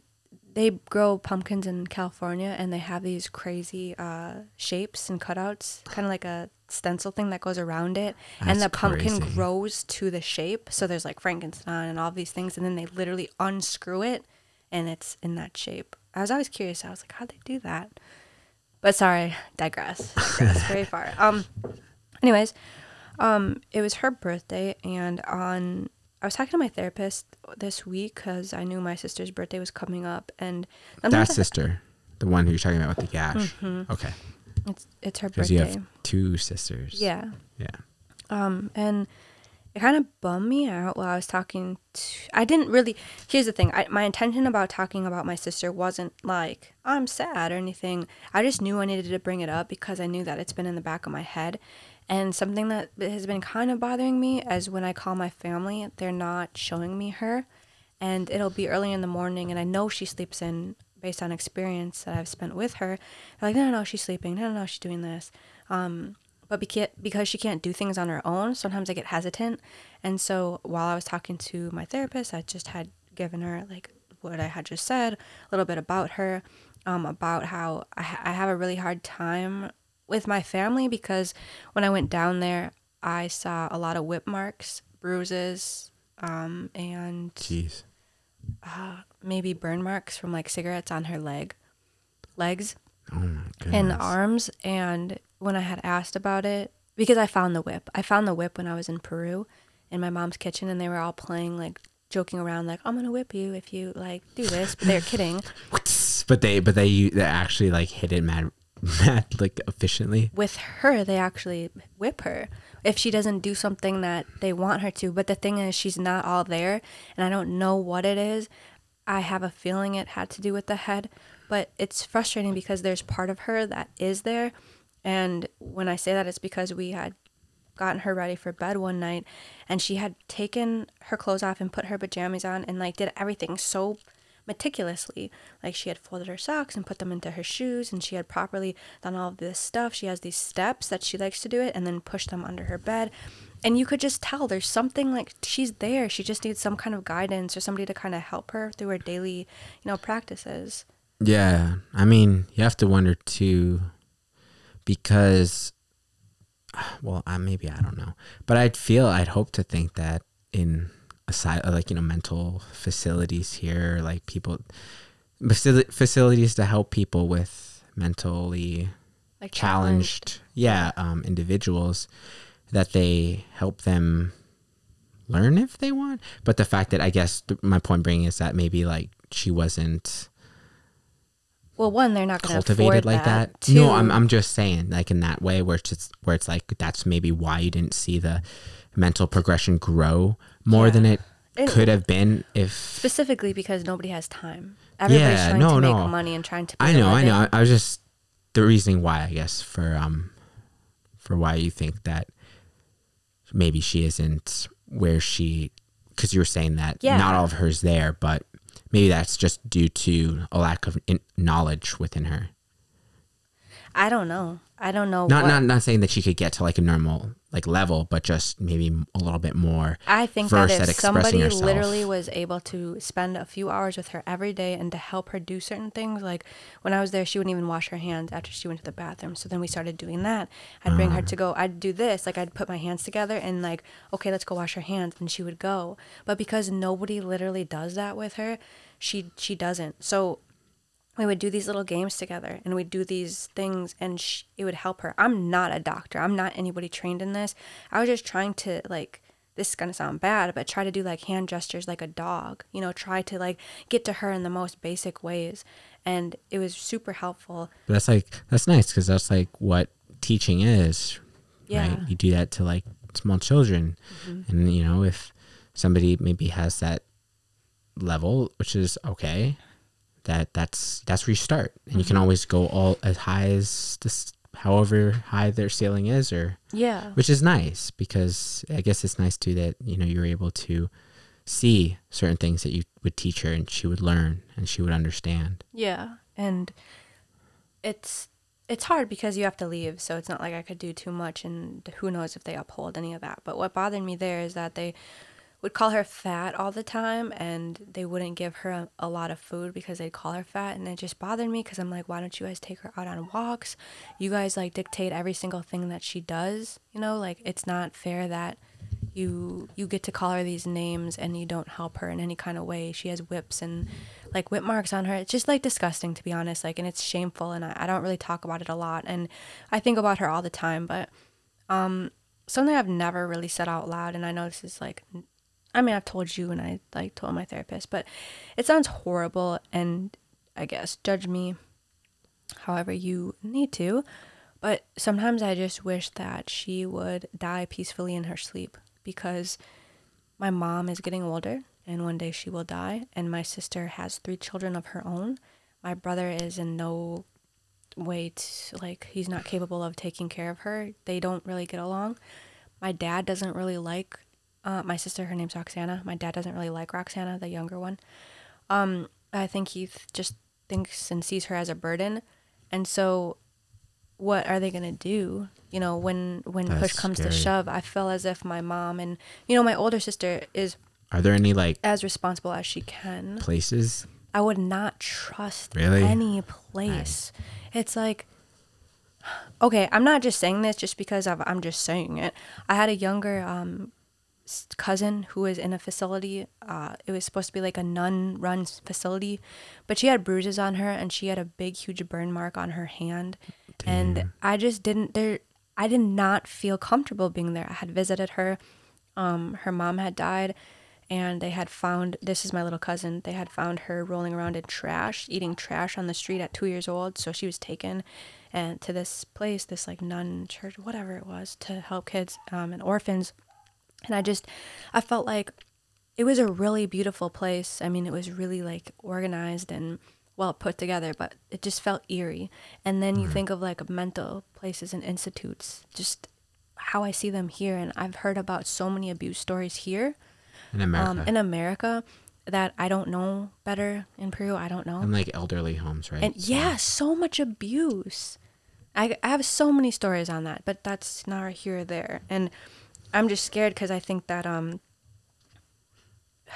they grow pumpkins in California, and they have these crazy uh, shapes and cutouts, kind of like a stencil thing that goes around it, and the That's pumpkin crazy. grows to the shape. So there's like Frankenstein and all these things, and then they literally unscrew it, and it's in that shape. I was always curious. I was like, how'd they do that? But sorry, digress. digress very far. Um, anyways, um, it was her birthday, and on I was talking to my therapist this week because I knew my sister's birthday was coming up, and that sister, the one who you're talking about with the gash. Mm-hmm. Okay, it's it's her because birthday. you have two sisters. yeah. Yeah. Um, and it kind of bummed me out while I was talking. To, I didn't really. Here's the thing. I, my intention about talking about my sister wasn't like I'm sad or anything. I just knew I needed to bring it up because I knew that it's been in the back of my head, and something that has been kind of bothering me is when I call my family, they're not showing me her, and it'll be early in the morning, and I know she sleeps in based on experience that I've spent with her. They're like, no, no, no, she's sleeping. No, no, no, she's doing this. Um, but because because she can't do things on her own, sometimes I get hesitant. And so while I was talking to my therapist, I just had given her like what I had just said, a little bit about her, um, about how I, ha- I have a really hard time with my family because when I went down there, I saw a lot of whip marks, bruises, um, and Jeez. Maybe burn marks from like cigarettes on her leg, legs Oh and arms. And when I had asked about it, because I found the whip, I found the whip when I was in Peru in my mom's kitchen, and they were all playing like joking around, like I'm gonna whip you if you like do this, but they're kidding. But they, but they, they actually like hit it mad, mad like efficiently. With her, they actually whip her if she doesn't do something that they want her to. But the thing is, she's not all there, and I don't know what it is. I have a feeling it had to do with the head, but it's frustrating because there's part of her that is there. And when I say that, it's because we had gotten her ready for bed one night and she had taken her clothes off and put her pajamas on and like did everything so meticulously. Like she had folded her socks and put them into her shoes and she had properly done all of this stuff. She has these steps that she likes to do it and then push them under her bed. And you could just tell there's something like she's there. She just needs some kind of guidance or somebody to kind of help her through her daily, you know, practices. Yeah, I mean, you have to wonder too, because, well, I, maybe I don't know, but I'd feel, I'd hope to think that in aside like you know mental facilities here like people facili- facilities to help people with mentally Like challenged yeah um individuals that they help them learn if they want but the fact that i guess th- my point being is that maybe like she wasn't Well, one, they're not going to cultivated like that, that. no i'm i'm just saying like in that way where it's just, where it's like that's maybe why you didn't see the mental progression grow more Yeah. than it And- could have been if specifically because nobody has time. Everybody's Yeah, trying no, to make no. money and trying to. I know, I know. I, I was just the reasoning why, I guess, for um, for why you think that maybe she isn't where she, because you were saying that Yeah. not all of her's there, but maybe that's just due to a lack of in- knowledge within her. I don't know. I don't know. Not what, not not saying that she could get to like a normal like level, but just maybe a little bit more. I think that if somebody herself. literally was able to spend a few hours with her every day and to help her do certain things, like when I was there, she wouldn't even wash her hands after she went to the bathroom. So then we started doing that. I'd bring her Uh-huh. to go. I'd do this, like I'd put my hands together and like, okay, let's go wash her hands, and she would go. But because nobody literally does that with her, she she doesn't. So we would do these little games together and we'd do these things and sh- it would help her. I'm not a doctor. I'm not anybody trained in this. I was just trying to like this is going to sound bad but try to do like hand gestures like a dog you know try to like get to her in the most basic ways. And it was super helpful. That's like that's nice because that's like what teaching is, yeah. right? You do that to like small children, Mm-hmm. and you know if somebody maybe has that level, which is okay, that that's that's where you start, and you Mm-hmm. can always go all as high as this, however high their ceiling is, or yeah which is nice because I guess it's nice too that you know you're able to see certain things that you would teach her and she would learn and she would understand. Yeah, and it's it's hard because you have to leave, so it's not like I could do too much, and who knows if they uphold any of that. But what bothered me there is that they would call her fat all the time, and they wouldn't give her a, a lot of food because they'd call her fat, and it just bothered me because I'm like, why don't you guys take her out on walks? You guys like dictate every single thing that she does, you know? Like it's not fair that you you get to call her these names and you don't help her in any kind of way. She has whips and like whip marks on her. It's just like disgusting to be honest. Like and it's shameful and I, I don't really talk about it a lot and I think about her all the time. But um something I've never really said out loud and I know this is like I mean I've told you and I like told my therapist, but it sounds horrible and I guess judge me however you need to. But sometimes I just wish that she would die peacefully in her sleep because my mom is getting older and one day she will die. And my sister has three children of her own. My brother is in no way, to, like, he's not capable of taking care of her. They don't really get along. My dad doesn't really like uh, my sister. Her name's Roxana. My dad doesn't really like Roxana, the younger one. Um, I think he th- just thinks and sees her as a burden. And so what are they going to do you know when when push That's comes to shove i feel as if my mom and you know my older sister is Are there any like as responsible as she can places? i would not trust Really? any place it's like okay i'm not just saying this just because I've, i'm just saying it i had a younger um cousin who was in a facility uh it was supposed to be like a nun run facility but she had bruises on her and she had a big huge burn mark on her hand. And i just didn't there i did not feel comfortable being there. I had visited her um her mom had died and they had found this is my little cousin they had found her rolling around in trash eating trash on the street at two years old. So she was taken and to this place this like nun church whatever it was to help kids um, and orphans and i just i felt like it was a really beautiful place i mean it was really like organized and well put together but it just felt eerie and then you think of like mental places and institutes just how i see them here and i've heard about so many abuse stories here in America? um, in America that I don't know better in Peru. I don't know. and like elderly homes, right? and So- yeah, so much abuse. I, I have so many stories on that, but that's not here or there. And I'm just scared because I think that um,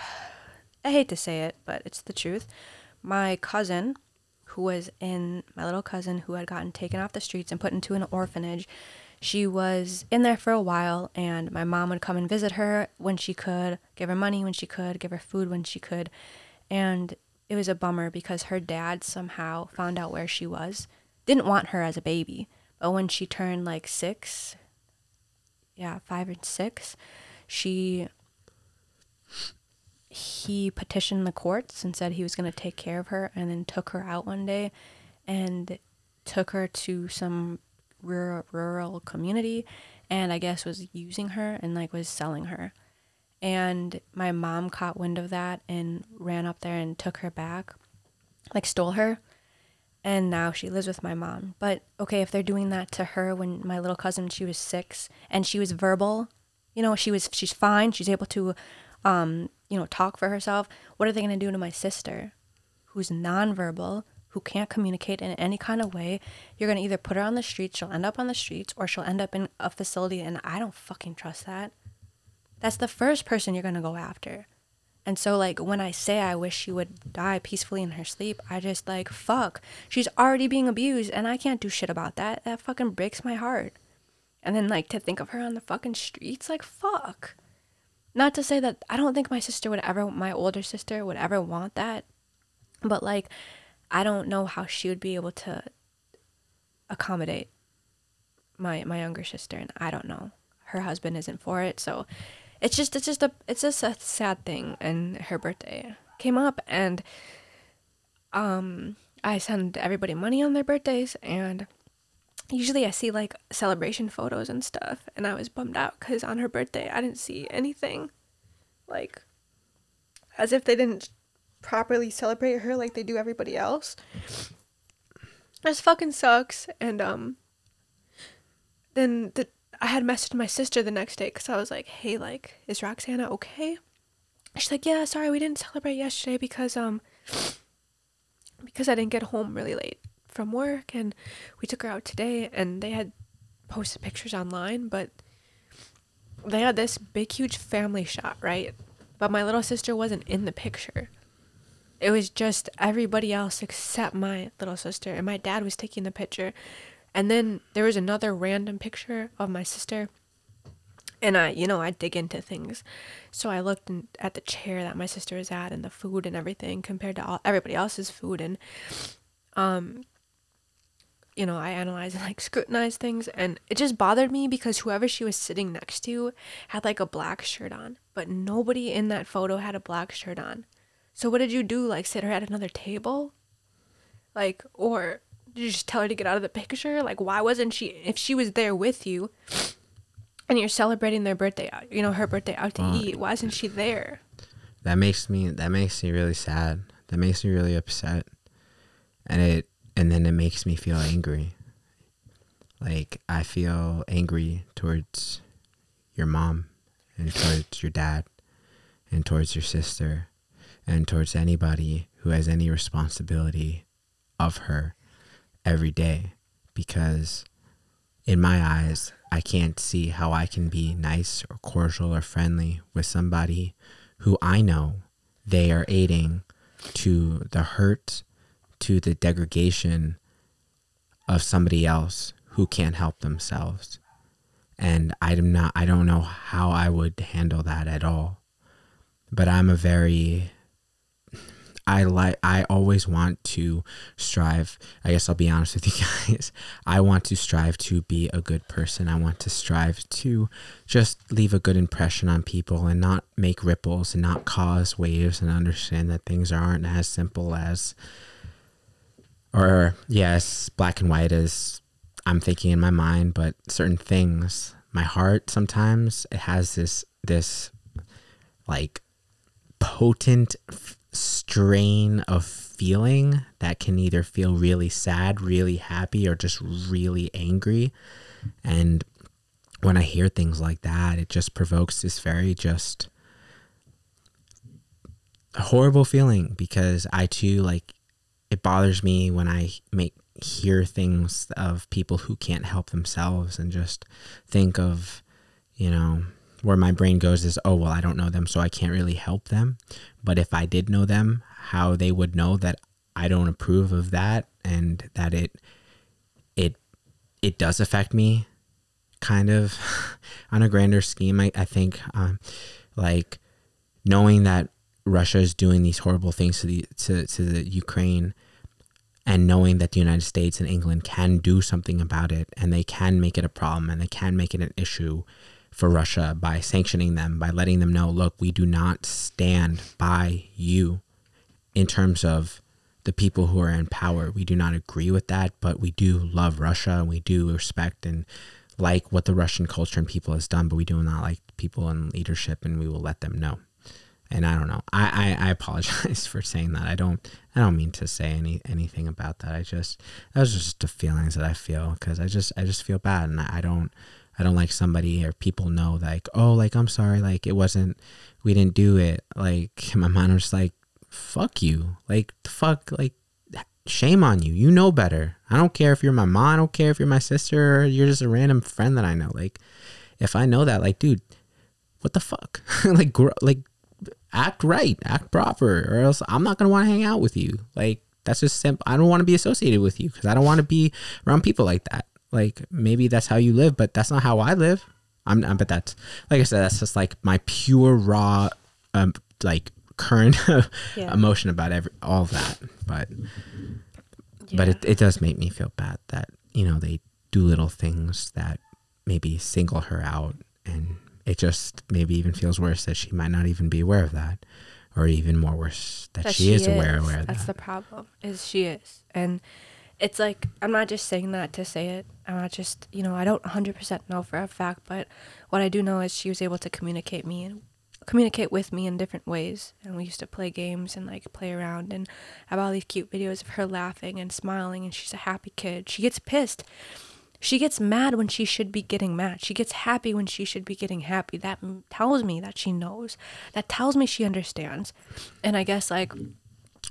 I hate to say it, but it's the truth. My cousin, who was in my little cousin who had gotten taken off the streets and put into an orphanage, she was in there for a while, and my mom would come and visit her when she could, give her money when she could, give her food when she could. And it was a bummer because her dad somehow found out where she was, didn't want her as a baby. But when she turned like six, yeah, five and six, she he petitioned the courts and said he was going to take care of her and then took her out one day and took her to some rural, rural community and I guess was using her and like was selling her. And my mom caught wind of that and ran up there and took her back, like stole her. And now she lives with my mom. But okay, if they're doing that to her when my little cousin she was 6 and she was verbal, you know, she was she's fine, she's able to um, you know, talk for herself. What are they going to do to my sister who's nonverbal, who can't communicate in any kind of way? You're going to either put her on the streets, she'll end up on the streets, or she'll end up in a facility. And I don't fucking trust that. That's the first person you're going to go after. And so, like, when I say I wish she would die peacefully in her sleep, I just, like, fuck. She's already being abused, and I can't do shit about that. That fucking breaks my heart. And then, like, to think of her on the fucking streets, like, fuck. Not to say that I don't think my sister would ever, my older sister would ever want that, but like, I don't know how she would be able to accommodate my my younger sister, and I don't know. Her husband isn't for it, so it's just it's just a it's just a sad thing. And her birthday came up, and um, I send everybody money on their birthdays, and usually I see like celebration photos and stuff, and I was bummed out because on her birthday I didn't see anything, like, as if they didn't properly celebrate her like they do everybody else. This fucking sucks. And um, then the I had messaged my sister the next day because I was like, hey, like, is Roxana okay? She's like, yeah, sorry, we didn't celebrate yesterday because um because I didn't get home really late from work and we took her out today and they had posted pictures online but they had this big huge family shot right? But my little sister wasn't in the picture. It was just everybody else except my little sister and my dad was taking the picture and then there was another random picture of my sister and I, you know, I dig into things. So I looked in, at the chair that my sister is at and the food and everything compared to all, everybody else's food. And um, you know, I analyze and like scrutinize things and it just bothered me because whoever she was sitting next to had like a black shirt on, but nobody in that photo had a black shirt on. So what did you do? Like sit her at another table? Like or did you just tell her to get out of the picture? Like why wasn't she if she was there with you and you're celebrating their birthday, you know, her birthday out to eat, why isn't she there? That makes me that makes me really sad. That makes me really upset. And it and then it makes me feel angry. Like I feel angry towards your mom and towards your dad and towards your sister and towards anybody who has any responsibility of her every day because in my eyes I can't see how I can be nice or cordial or friendly with somebody who I know they are aiding to the hurt to the degradation of somebody else who can't help themselves. And I'm not I don't know how I would handle that at all. But I'm a very I like I always want to strive. I guess I'll be honest with you guys. I want to strive to be a good person. I want to strive to just leave a good impression on people and not make ripples and not cause waves and understand that things aren't as simple as or yes, black and white as I'm thinking in my mind, but certain things, my heart sometimes it has this this like potent f- strain of feeling that can either feel really sad, really happy, or just really angry. And when I hear things like that, it just provokes this very just horrible feeling because I too like it bothers me when I make hear things of people who can't help themselves and just think of, you know, where my brain goes is, oh, well, I don't know them, so I can't really help them. But if I did know them, how they would know that I don't approve of that and that it it it does affect me kind of on a grander scheme, I, I think um, like knowing that Russia is doing these horrible things to the to, to the Ukraine and knowing that the United States and England can do something about it and they can make it a problem and they can make it an issue for Russia by sanctioning them, by letting them know, look, we do not stand by you in terms of the people who are in power. We do not agree with that, but we do love Russia and we do respect and like what the Russian culture and people has done, but we do not like people in leadership and we will let them know. And I don't know. I, I, I apologize for saying that. I don't I don't mean to say any anything about that. I just that was just the feelings that I feel because I just I just feel bad and I don't I don't like somebody or people know like oh like I'm sorry like it wasn't we didn't do it like my mind was like fuck you like fuck like shame on you you know better I don't care if you're my mom I don't care if you're my sister or you're just a random friend that I know like if I know that like dude what the fuck like gr- like act right, act proper, or else I'm not gonna want to hang out with you. Like that's just simple. I don't want to be associated with you because I don't want to be around people like that. Like maybe that's how you live, but that's not how I live. I'm, I'm but that's like I said, that's just like my pure raw, um, like current yeah. emotion about every all that. But yeah. but it, it does make me feel bad that you know they do little things that maybe single her out and it just maybe even feels worse that she might not even be aware of that or even more worse that, that she, she, is aware aware of that's that. the problem is she is and it's like i'm not just saying that to say it i'm not just you know i don't 100% know for a fact but what i do know is she was able to communicate me and communicate with me in different ways and we used to play games and like play around and have all these cute videos of her laughing and smiling and she's a happy kid she gets pissed she gets mad when she should be getting mad. She gets happy when she should be getting happy. That tells me that she knows. That tells me she understands. And I guess like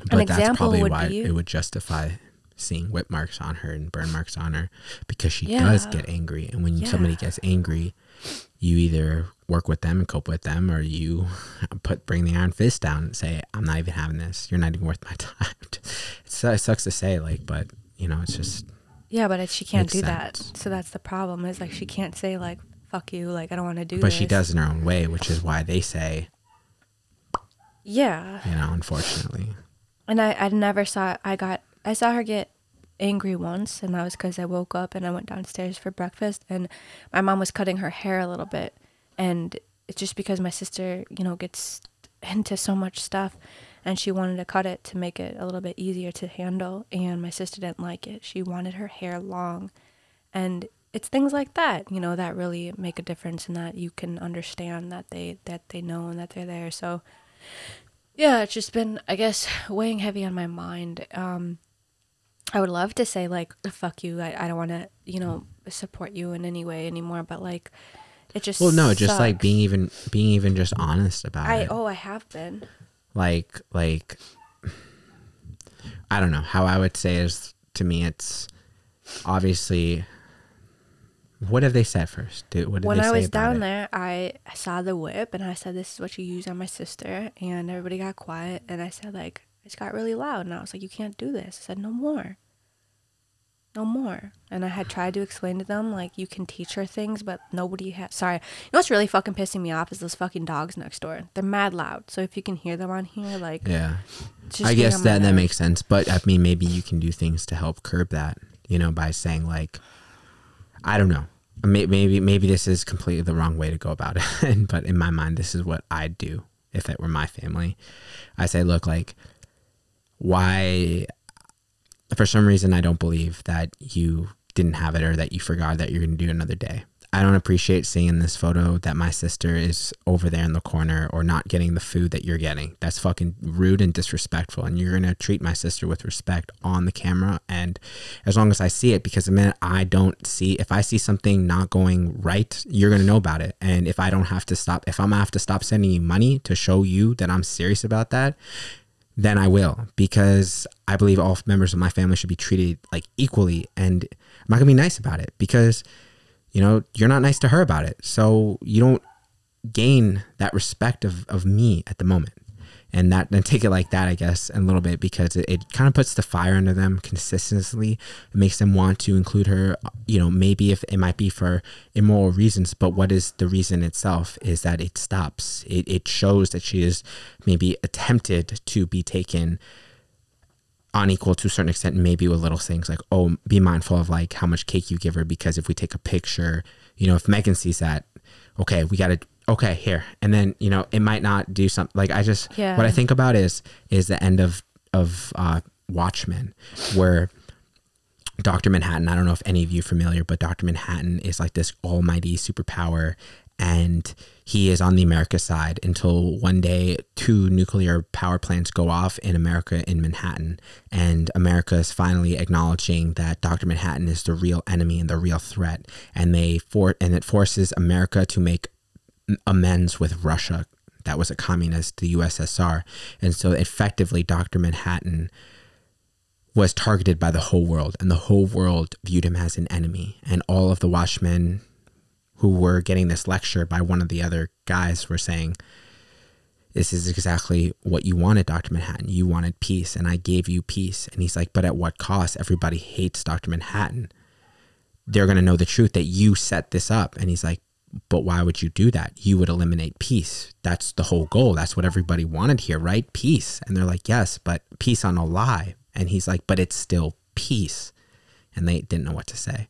but an example would why be it would justify seeing whip marks on her and burn marks on her because she yeah. does get angry. And when yeah. somebody gets angry, you either work with them and cope with them, or you put bring the iron fist down and say, "I'm not even having this. You're not even worth my time." it sucks to say, like, but you know, it's just yeah, but it, she can't do sense. that. So that's the problem. Is like she can't say like "fuck you," like I don't want to do. But this. she does in her own way, which is why they say. Yeah. You know, unfortunately. And I, I never saw. I got. I saw her get angry once, and that was because I woke up and I went downstairs for breakfast, and my mom was cutting her hair a little bit, and it's just because my sister, you know, gets into so much stuff and she wanted to cut it to make it a little bit easier to handle and my sister didn't like it. She wanted her hair long and it's things like that you know that really make a difference and that you can understand that they that they know and that they're there. So yeah it's just been i guess weighing heavy on my mind. Um i would love to say like fuck you i, I don't want to you know support you in any way anymore but like it just well no just like being even being even just honest about I, it oh i have been like like I don't know how I would say is to me it's obviously what have they said first? Did, what did when I was down it? there, I saw the whip and I said, "This is what you use on my sister," and everybody got quiet. And I said, "Like it got really loud," and I was like, "You can't do this." I said, "No more." no more. And I had tried to explain to them like you can teach her things, but nobody has. Sorry, you know what's really fucking pissing me off is those fucking dogs next door. They're mad loud. So if you can hear them on here, like yeah, I guess that that makes sense. But I mean, maybe you can do things to help curb that. You know, by saying like, I don't know. Maybe maybe this is completely the wrong way to go about it. but in my mind, this is what I'd do if it were my family. I say, look, like, why for some reason, I don't believe that you didn't have it or that you forgot that you're going to do another day. I don't appreciate seeing this photo that my sister is over there in the corner or not getting the food that you're getting. That's fucking rude and disrespectful. And you're going to treat my sister with respect on the camera. And as long as I see it, because the minute I don't see, if I see something not going right, you're going to know about it. And if I don't have to stop, if I'm going to have to stop sending you money to show you that I'm serious about that, then I will because I believe all members of my family should be treated like equally and I'm not gonna be nice about it because you know you're not nice to her about it. So you don't gain that respect of, of me at the moment and that and take it like that i guess a little bit because it, it kind of puts the fire under them consistently. It makes them want to include her you know maybe if it might be for immoral reasons but what is the reason itself is that it stops. It, it shows that she is maybe attempted to be taken unequal to a certain extent maybe with little things like oh be mindful of like how much cake you give her because if we take a picture you know if megan sees that okay we got to okay here. And then you know it might not do something like i just Yeah. what i think about is is the end of of uh watchmen where dr manhattan i don't know if any of you are familiar but dr manhattan is like this almighty superpower and he is on the america side until one day two nuclear power plants go off in america in manhattan. And america is finally acknowledging that dr manhattan is the real enemy and the real threat. And they for and it forces america to make amends with Russia that was a communist, the USSR. And so effectively, Dr. Manhattan was targeted by the whole world, and the whole world viewed him as an enemy. And all of the watchmen who were getting this lecture by one of the other guys were saying, This is exactly what you wanted, Dr. Manhattan. You wanted peace, and I gave you peace. And he's like, But at what cost? Everybody hates Dr. Manhattan. They're going to know the truth that you set this up. And he's like, but why would you do that? You would eliminate peace. That's the whole goal. That's what everybody wanted here, right? Peace. And they're like, yes, but peace on a lie. And he's like, but it's still peace. And they didn't know what to say.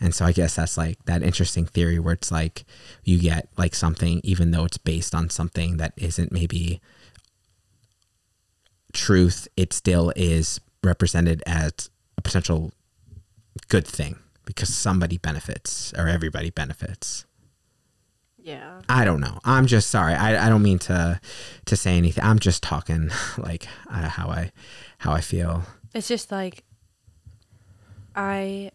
And so I guess that's like that interesting theory where it's like you get like something, even though it's based on something that isn't maybe truth, it still is represented as a potential good thing because somebody benefits or everybody benefits. Yeah. I don't know. I'm just sorry. I, I don't mean to to say anything. I'm just talking like uh, how I how I feel. It's just like I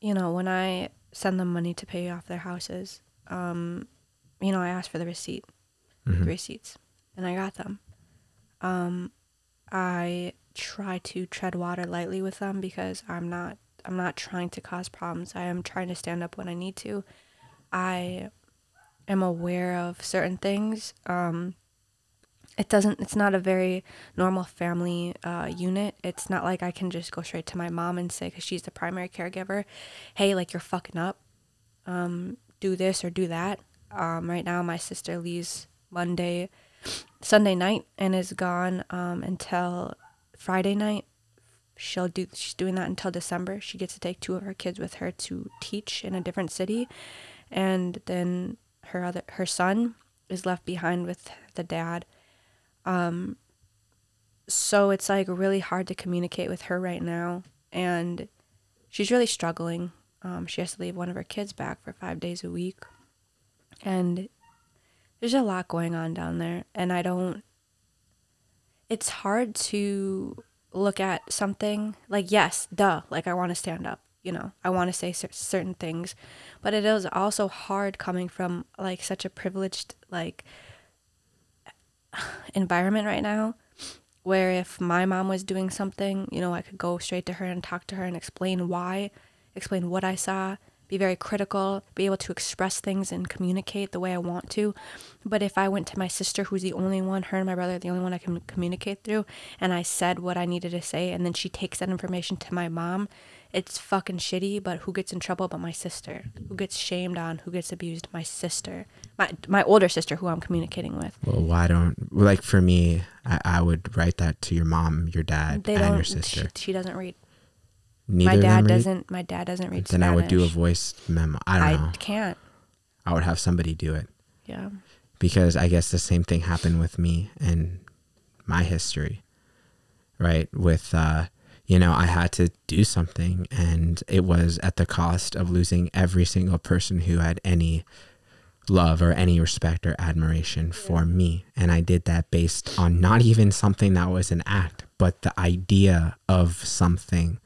you know, when I send them money to pay off their houses, um, you know, I asked for the receipt, the receipts, and I got them. Um, I try to tread water lightly with them because I'm not I'm not trying to cause problems. I am trying to stand up when I need to. I am aware of certain things. Um, it doesn't it's not a very normal family uh, unit it's not like i can just go straight to my mom and say because she's the primary caregiver hey like you're fucking up um, do this or do that um, right now my sister leaves monday sunday night and is gone um, until friday night she'll do she's doing that until december. She gets to take two of her kids with her to teach in a different city. And then her other her son is left behind with the dad. Um, so it's like really hard to communicate with her right now, and she's really struggling. Um, she has to leave one of her kids back for five days a week, and there's a lot going on down there, and I don't. It's hard to look at something like yes, duh, like I want to stand up, you know, I want to say cer- certain things, but it is also hard coming from like such a privileged like environment right now where if my mom was doing something, you know, I could go straight to her and talk to her and explain why, explain what I saw, be very critical, be able to express things and communicate the way I want to. But if I went to my sister, who's the only one, her and my brother, the only one I can communicate through, and I said what I needed to say, and then she takes that information to my mom, it's fucking shitty. But who gets in trouble but my sister? Who gets shamed on? Who gets abused? My sister, my my older sister, who I'm communicating with. Well, why don't like for me? I, I would write that to your mom, your dad, They and your She, sister. she doesn't read. Neither my dad doesn't. My dad doesn't read. Then I would do a voice memo. I don't know. I know. can't. I would have somebody do it Yeah. because I guess the same thing happened with me and my history, right? With uh, you know, I had to do something, and it was at the cost of losing every single person who had any love or any respect or admiration for me. And I did that based on not even something that was an act, but the idea of something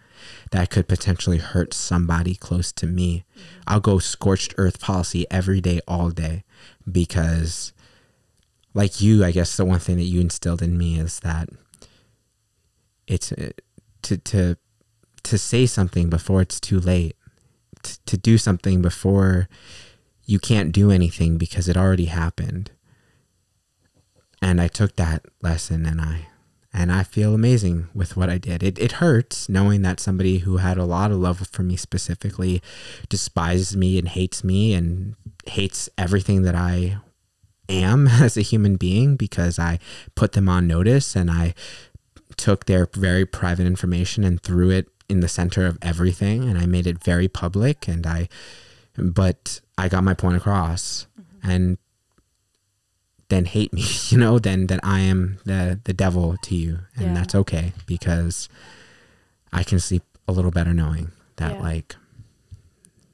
that could potentially hurt somebody close to me. I'll go scorched earth policy every day, all day, because, like you, I guess the one thing that you instilled in me is that it's uh, to to to say something before it's too late, to, to do something before you can't do anything because it already happened. And I took that lesson and I and I feel amazing with what I did. It it hurts knowing that somebody who had a lot of love for me specifically despises me and hates me and hates everything that I am as a human being because I put them on notice and I took their very private information and threw it in the center of everything and I made it very public and I but I got my point across mm-hmm. and then hate me, you know, then then I am the the devil to you and yeah. that's okay because I can sleep a little better knowing that yeah. like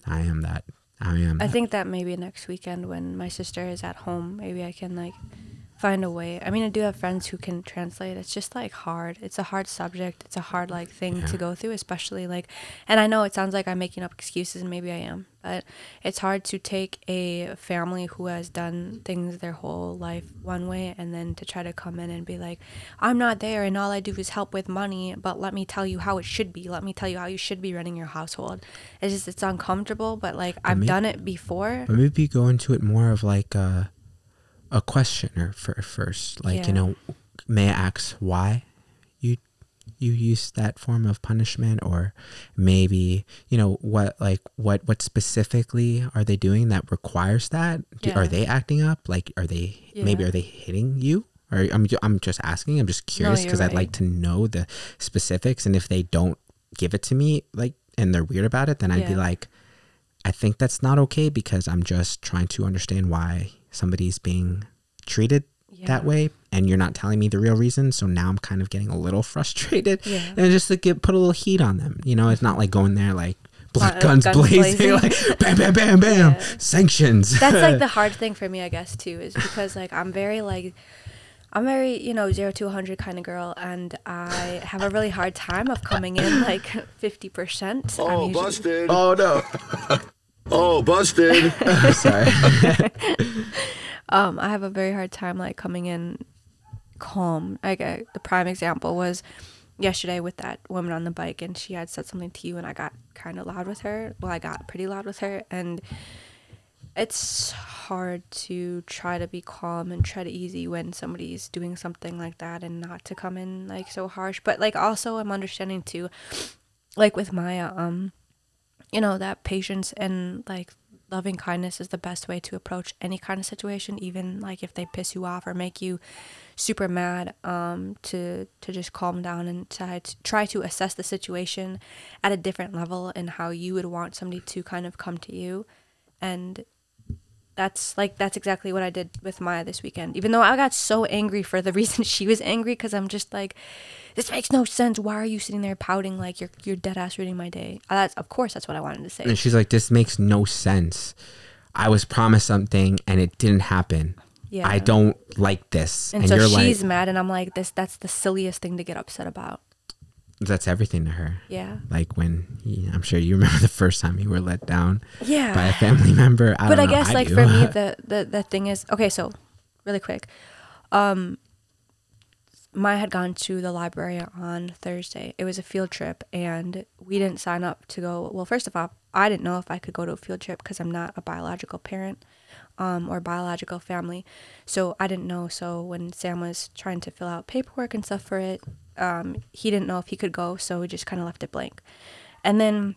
I am that I am I think that maybe next weekend when my sister is at home, maybe I can like find a way. I mean, I do have friends who can translate. It's just like hard. It's a hard subject. It's a hard like thing yeah. to go through, especially like and I know it sounds like I'm making up excuses and maybe I am, but it's hard to take a family who has done things their whole life one way and then to try to come in and be like, "I'm not there and all I do is help with money, but let me tell you how it should be. Let me tell you how you should be running your household." It's just it's uncomfortable, but like but I've maybe, done it before. But maybe go into it more of like uh a questioner for first like yeah. you know may i ask why you you use that form of punishment or maybe you know what like what what specifically are they doing that requires that yeah. are they acting up like are they yeah. maybe are they hitting you or I'm, I'm just asking i'm just curious because no, right. i'd like to know the specifics and if they don't give it to me like and they're weird about it then i'd be like i think that's not okay because i'm just trying to understand why somebody's being treated yeah. that way and you're not telling me the real reason so now i'm kind of getting a little frustrated yeah. and just to get put a little heat on them you know it's not like going there like black uh, guns, guns, blazing, blazing. like bam bam bam bam yeah. sanctions that's like the hard thing for me i guess too is because like i'm very like I'm very, you know, zero to 100 kind of girl, and I have a really hard time of coming in like 50%. Oh, usually... busted. Oh, no. Oh, busted. Sorry. um, I have a very hard time like coming in calm. Like uh, the prime example was yesterday with that woman on the bike, and she had said something to you, and I got kind of loud with her. Well, I got pretty loud with her, and it's hard to try to be calm and tread easy when somebody's doing something like that and not to come in like so harsh but like also i'm understanding too like with maya um you know that patience and like loving kindness is the best way to approach any kind of situation even like if they piss you off or make you super mad um, to to just calm down and try to, try to assess the situation at a different level and how you would want somebody to kind of come to you. And that's like that's exactly what I did with Maya this weekend. Even though I got so angry for the reason she was angry, because I'm just like, this makes no sense. Why are you sitting there pouting like you're you're dead ass ruining my day? Uh, that's of course that's what I wanted to say. And she's like, this makes no sense. I was promised something and it didn't happen. Yeah. I don't like this. And, and so she's like, mad, and I'm like, this that's the silliest thing to get upset about that's everything to her. Yeah. Like when he, I'm sure you remember the first time you were let down. Yeah. By a family member. I but I guess I like do. for me the, the the thing is okay. So really quick, um, Maya had gone to the library on Thursday. It was a field trip, and we didn't sign up to go. Well, first of all, I didn't know if I could go to a field trip because I'm not a biological parent um, or biological family. So I didn't know. So when Sam was trying to fill out paperwork and stuff for it, um, he didn't know if he could go, so we just kind of left it blank. And then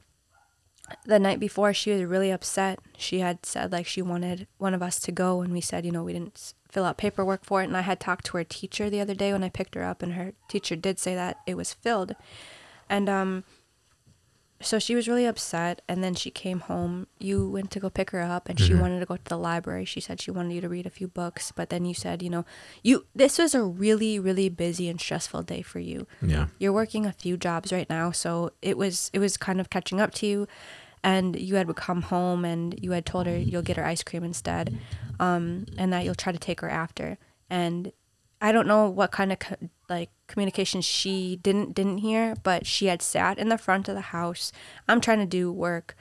the night before, she was really upset. She had said like she wanted one of us to go, and we said, you know, we didn't fill out paperwork for it. And I had talked to her teacher the other day when I picked her up, and her teacher did say that it was filled. And um, so she was really upset and then she came home. You went to go pick her up and mm-hmm. she wanted to go to the library. She said she wanted you to read a few books but then you said you know you this was a really really busy and stressful day for you. Yeah. You're working a few jobs right now so it was it was kind of catching up to you and you had come home and you had told her you'll get her ice cream instead um, and that you'll try to take her after. And I don't know what kind of co- like communication she didn't didn't hear, but she had sat in the front of the house. I'm trying to do work.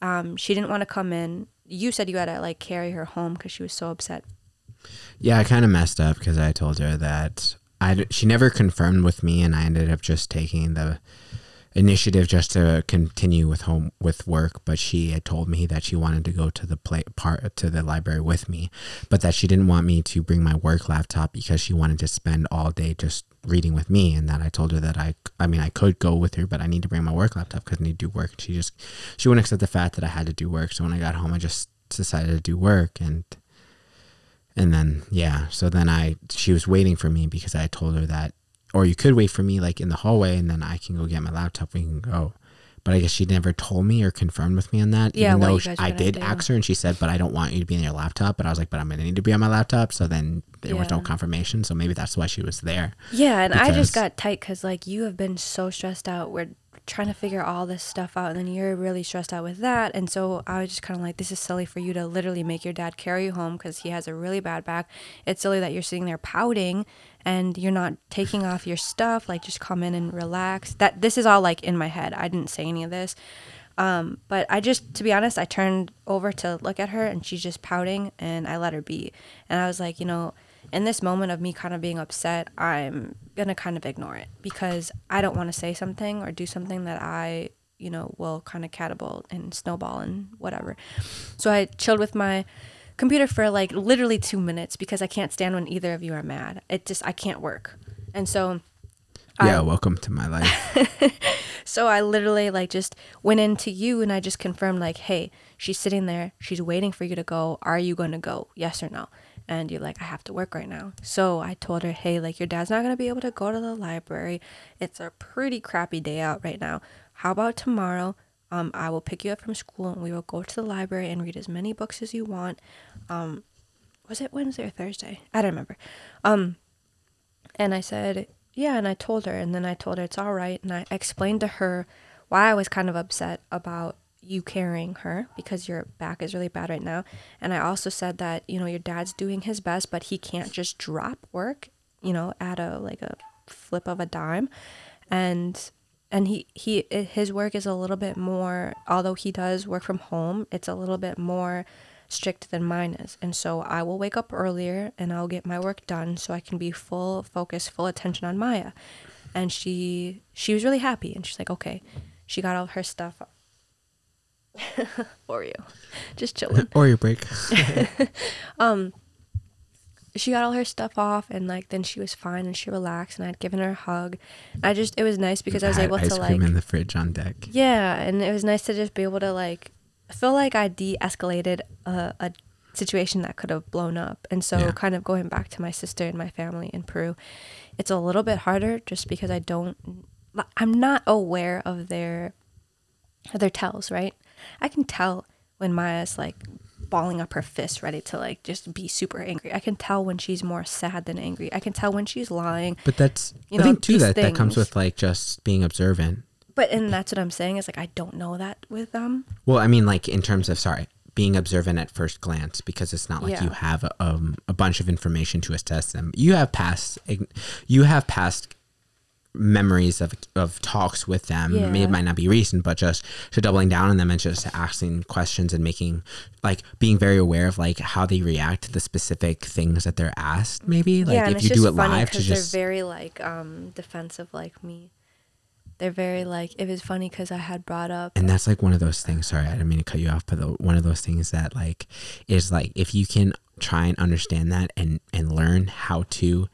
Um, she didn't want to come in. You said you had to like carry her home because she was so upset. Yeah, I kind of messed up because I told her that I she never confirmed with me, and I ended up just taking the initiative just to continue with home with work but she had told me that she wanted to go to the play part to the library with me but that she didn't want me to bring my work laptop because she wanted to spend all day just reading with me and that I told her that I I mean I could go with her but I need to bring my work laptop because I need to do work. She just she wouldn't accept the fact that I had to do work so when I got home I just decided to do work and and then yeah so then I she was waiting for me because I told her that or you could wait for me like in the hallway and then I can go get my laptop. We can go. But I guess she never told me or confirmed with me on that. Yeah, even though were I did ask her and she said, but I don't want you to be on your laptop. But I was like, but I'm gonna need to be on my laptop. So then there was no confirmation. So maybe that's why she was there. Yeah, and I just got tight because like you have been so stressed out. We're trying to figure all this stuff out, and then you're really stressed out with that. And so I was just kind of like, this is silly for you to literally make your dad carry you home because he has a really bad back. It's silly that you're sitting there pouting and you're not taking off your stuff. Like, just come in and relax. That this is all like in my head. I didn't say any of this. Um, but I just, to be honest, I turned over to look at her and she's just pouting and I let her be. And I was like, you know, in this moment of me kind of being upset, I'm to kind of ignore it because I don't want to say something or do something that I, you know, will kind of catapult and snowball and whatever. So I chilled with my computer for like literally two minutes because I can't stand when either of you are mad. It just, I can't work. And so Yeah, welcome to my life. so I literally like just went into you and I just confirmed like, hey, she's sitting there, she's waiting for you to go. Are you going to go? Yes or no? And you're like, I have to work right now. So I told her, hey, like your dad's not gonna be able to go to the library. It's a pretty crappy day out right now. How about tomorrow? Um, I will pick you up from school and we will go to the library and read as many books as you want. Um, was it Wednesday or Thursday? I don't remember. Um, and I said, yeah. And I told her, and then I told her it's all right. And I explained to her why I was kind of upset about you carrying her because your back is really bad right now. And I also said that, you know, your dad's doing his best, but he can't just drop work, you know, at a like a flip of a dime. And and he he his work is a little bit more although he does work from home, it's a little bit more strict than mine is. And so I will wake up earlier and I'll get my work done so I can be full focus, full attention on Maya. And she she was really happy and she's like, "Okay." She got all her stuff Oreo. Just chilling. or your break. Um, she got all her stuff off and like then she was fine and she relaxed and I'd given her a hug. I just it was nice because I was able ice to cream like in the fridge on deck. Yeah, and it was nice to just be able to like I feel like I de-escalated a, a situation that could have blown up. And so Yeah. kind of going back to my sister and my family in Peru, it's a little bit harder just because I don't I'm not aware of their of their tells, right? I can tell when Maya's like balling up her fist ready to like just be super angry. I can tell when she's more sad than angry. I can tell when she's lying. But that's You I think too that that comes with like just being observant. But and that's what I'm saying is like I don't know that with them. Well, I mean, like in terms of sorry, being observant at first glance, because it's not like Yeah. you have um, a bunch of information to assess them. You have past, you have past memories of of talks with them. Maybe Yeah. it might not be recent, but just to doubling down on them and just asking questions and making like being very aware of like how they react to the specific things that they're asked. Maybe like yeah, if you do it live to just they're very like um defensive like me. They're very like it was funny because I had brought up and that's like one of those things sorry i didn't mean to cut you off but the, one of those things that like is like if you can try and understand that and and learn how to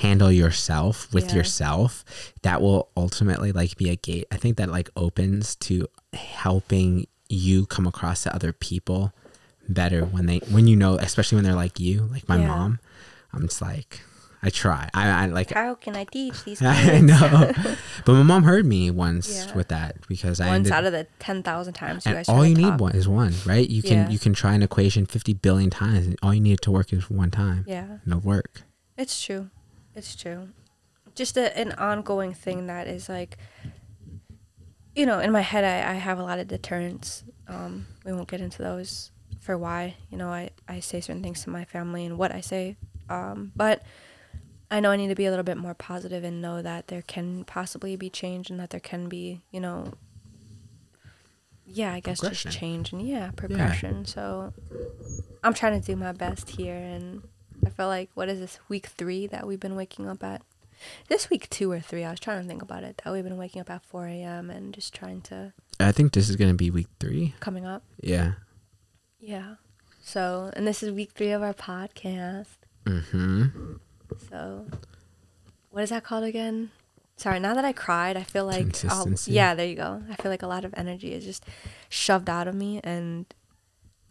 handle yourself with Yeah. yourself that will ultimately like be a gate i think that like opens to helping you come across to other people better when they when you know especially when they're like you like my Yeah. mom i'm just like i try i, I like how can I teach these kids? I know, but my mom heard me once Yeah. with that because I Once out of the ten thousand times you guys all you need one is one, right? You can you can try an equation fifty billion times, and all you need it to work is one time. Yeah. and it'll work. It's true. It's true. Just a, an ongoing thing that is like, you know, in my head, I, I have a lot of deterrents. Um, we won't get into those for why. You know, I, I say certain things to my family and what I say. Um, but I know I need to be a little bit more positive and know that there can possibly be change and that there can be, you know, yeah, I guess just change and yeah, progression. So I'm trying to do my best here and I feel like what is this week 3 that we've been waking up at This week two or three. I was trying to think about it. That we've been waking up at four a.m. and just trying to I think this is gonna be week three. coming up. Yeah. Yeah. So and this is week three of our podcast. Mm-hmm. So what is that called again? Sorry, now that I cried, I feel like Consistency. yeah, there you go. I feel like a lot of energy is just shoved out of me and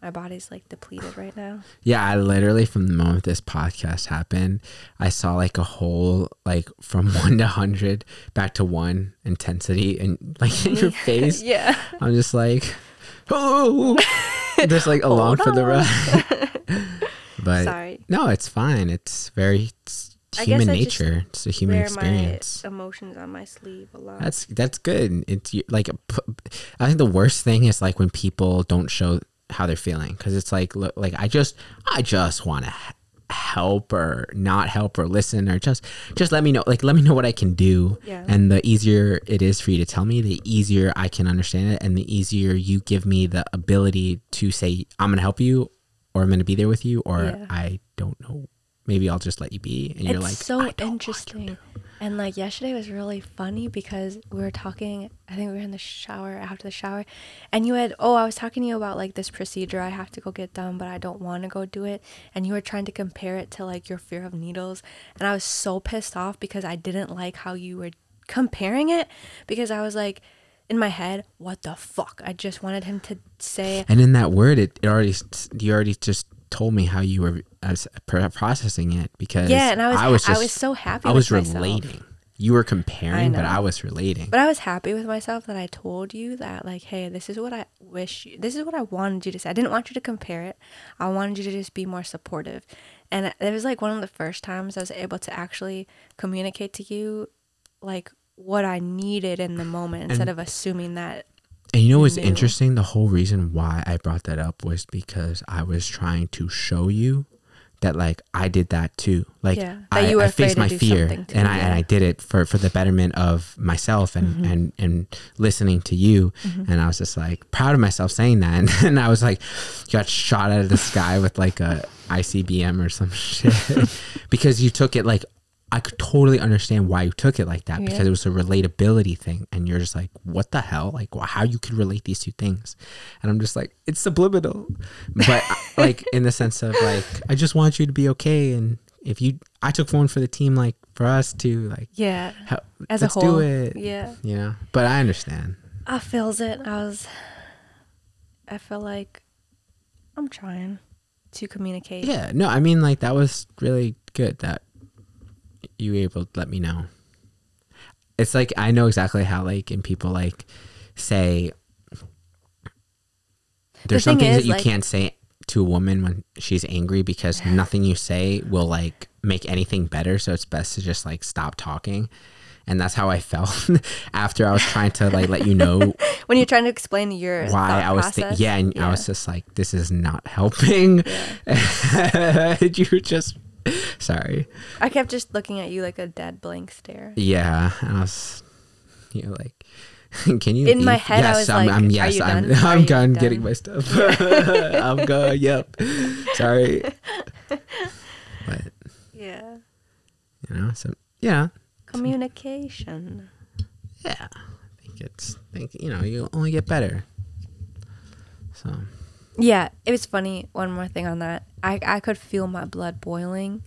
my body's like depleted right now. Yeah, I literally from the moment this podcast happened, I saw like a whole like from one to hundred back to one intensity and like in your face. yeah. I'm just like, oh, just like along for the ride. but Sorry. no, it's fine. It's very it's human guess I just nature. It's a human experience. my emotions on my sleeve a lot. That's that's good. It's like I think the worst thing is like when people don't show how they're feeling because it's like look, like I just I just want to help or not help or listen or just just let me know like let me know what I can do. Yeah. And the easier it is for you to tell me, the easier I can understand it and the easier you give me the ability to say I'm going to help you or I'm going to be there with you or Yeah. I don't know. Maybe I'll just let you be and you're like so "I don't want you interesting. To." And like yesterday was really funny because we were talking. I think we were in the shower after the shower, and you had oh I was talking to you about like this procedure I have to go get done, but I don't want to go do it. And you were trying to compare it to like your fear of needles, and I was so pissed off because I didn't like how you were comparing it because I was like in my head what the fuck I just wanted him to say And in that word, it, it already you already just told me how you were as pro- processing it because yeah, and I was I was, just so happy. I was with myself. relating. You were comparing, but. I was relating. But I was happy with myself that I told you that, like, hey, this is what I wish, you, this is what I wanted you to say. I didn't want you to compare it. I wanted you to just be more supportive. And it was like one of the first times I was able to actually communicate to you, like, what I needed in the moment instead of assuming that. And you know what's interesting? The whole reason why I brought that up was because I was trying to show you that like I did that too. Like Yeah, that I, you I faced my fear and I and. I did it for for the betterment of myself and Mm-hmm. and and listening to you. And I was just like proud of myself saying that. And then I was like got shot out of the sky with like a ICBM or some shit because you took it like I could totally understand why you took it like that because it was a relatability thing, and you're just like, "What the hell? Like, wh- how you could relate these two things?" And I'm just like, "It's subliminal," but uh, like in the sense of like, I just want you to be okay, and if you, I took one for the team, like for us to like, Yeah. hel- As let's a whole. do it, Yeah. you know. But I understand. I feels it. I was, I feel like I'm trying to communicate. Yeah, no, I mean like that was really good that you able to let me know. It's like I know exactly how like and people like say there's some things is, that you like- can't say to a woman when she's angry because nothing you say will like make anything better. So it's best to just like stop talking. And that's how I felt after I was trying to like let you know When you're trying to explain your why I was. Yeah, and I was just like, this is not helping. you just sorry. I kept just looking at you like a dead blank stare. Yeah, and I was, you know, like, can you? In my leave? head, I yes, was I'm, like, I'm, yes, I'm, done? I'm you done getting my stuff. I'm gone. Yep. Sorry, but Yeah. you know, so yeah, Communication. yeah. I think it's, I think you know, you only get better. So Yeah, it was funny. One more thing on that. I, I could feel my blood boiling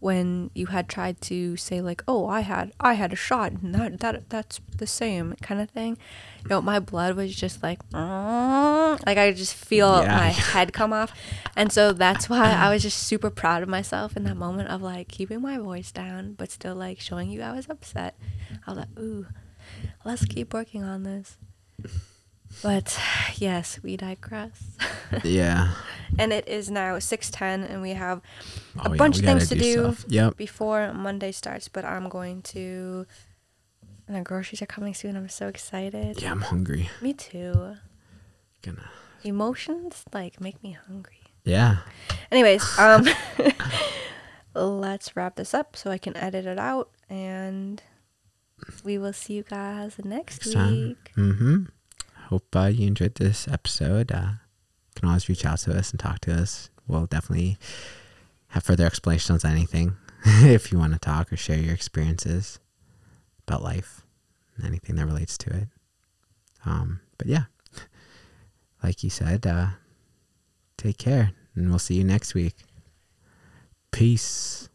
when you had tried to say like, "Oh, I had I had a shot and that that that's the same kind of thing." You know, my blood was just like, "Mm," like I just feel Yeah. my head come off, and so that's why I was just super proud of myself in that moment of like keeping my voice down, but still like showing you I was upset. I was like, "Ooh, let's keep working on this." But yes, we digress. yeah. and it is now 6:10 and we have a Oh, bunch of things to gotta do. Yep. before Monday starts, but I'm going to and the groceries are coming soon. I'm so excited. Yeah, I'm hungry. Me too. Gonna. Emotions like make me hungry. Yeah. Anyways, um let's wrap this up so I can edit it out and we will see you guys next Next time. week. Mm-hmm. Hope uh, you enjoyed this episode. Uh, you can always reach out to us and talk to us. We'll definitely have further explanations on anything. if you want to talk or share your experiences about life, anything that relates to it. Um, but yeah, like you said, uh, take care and we'll see you next week. Peace.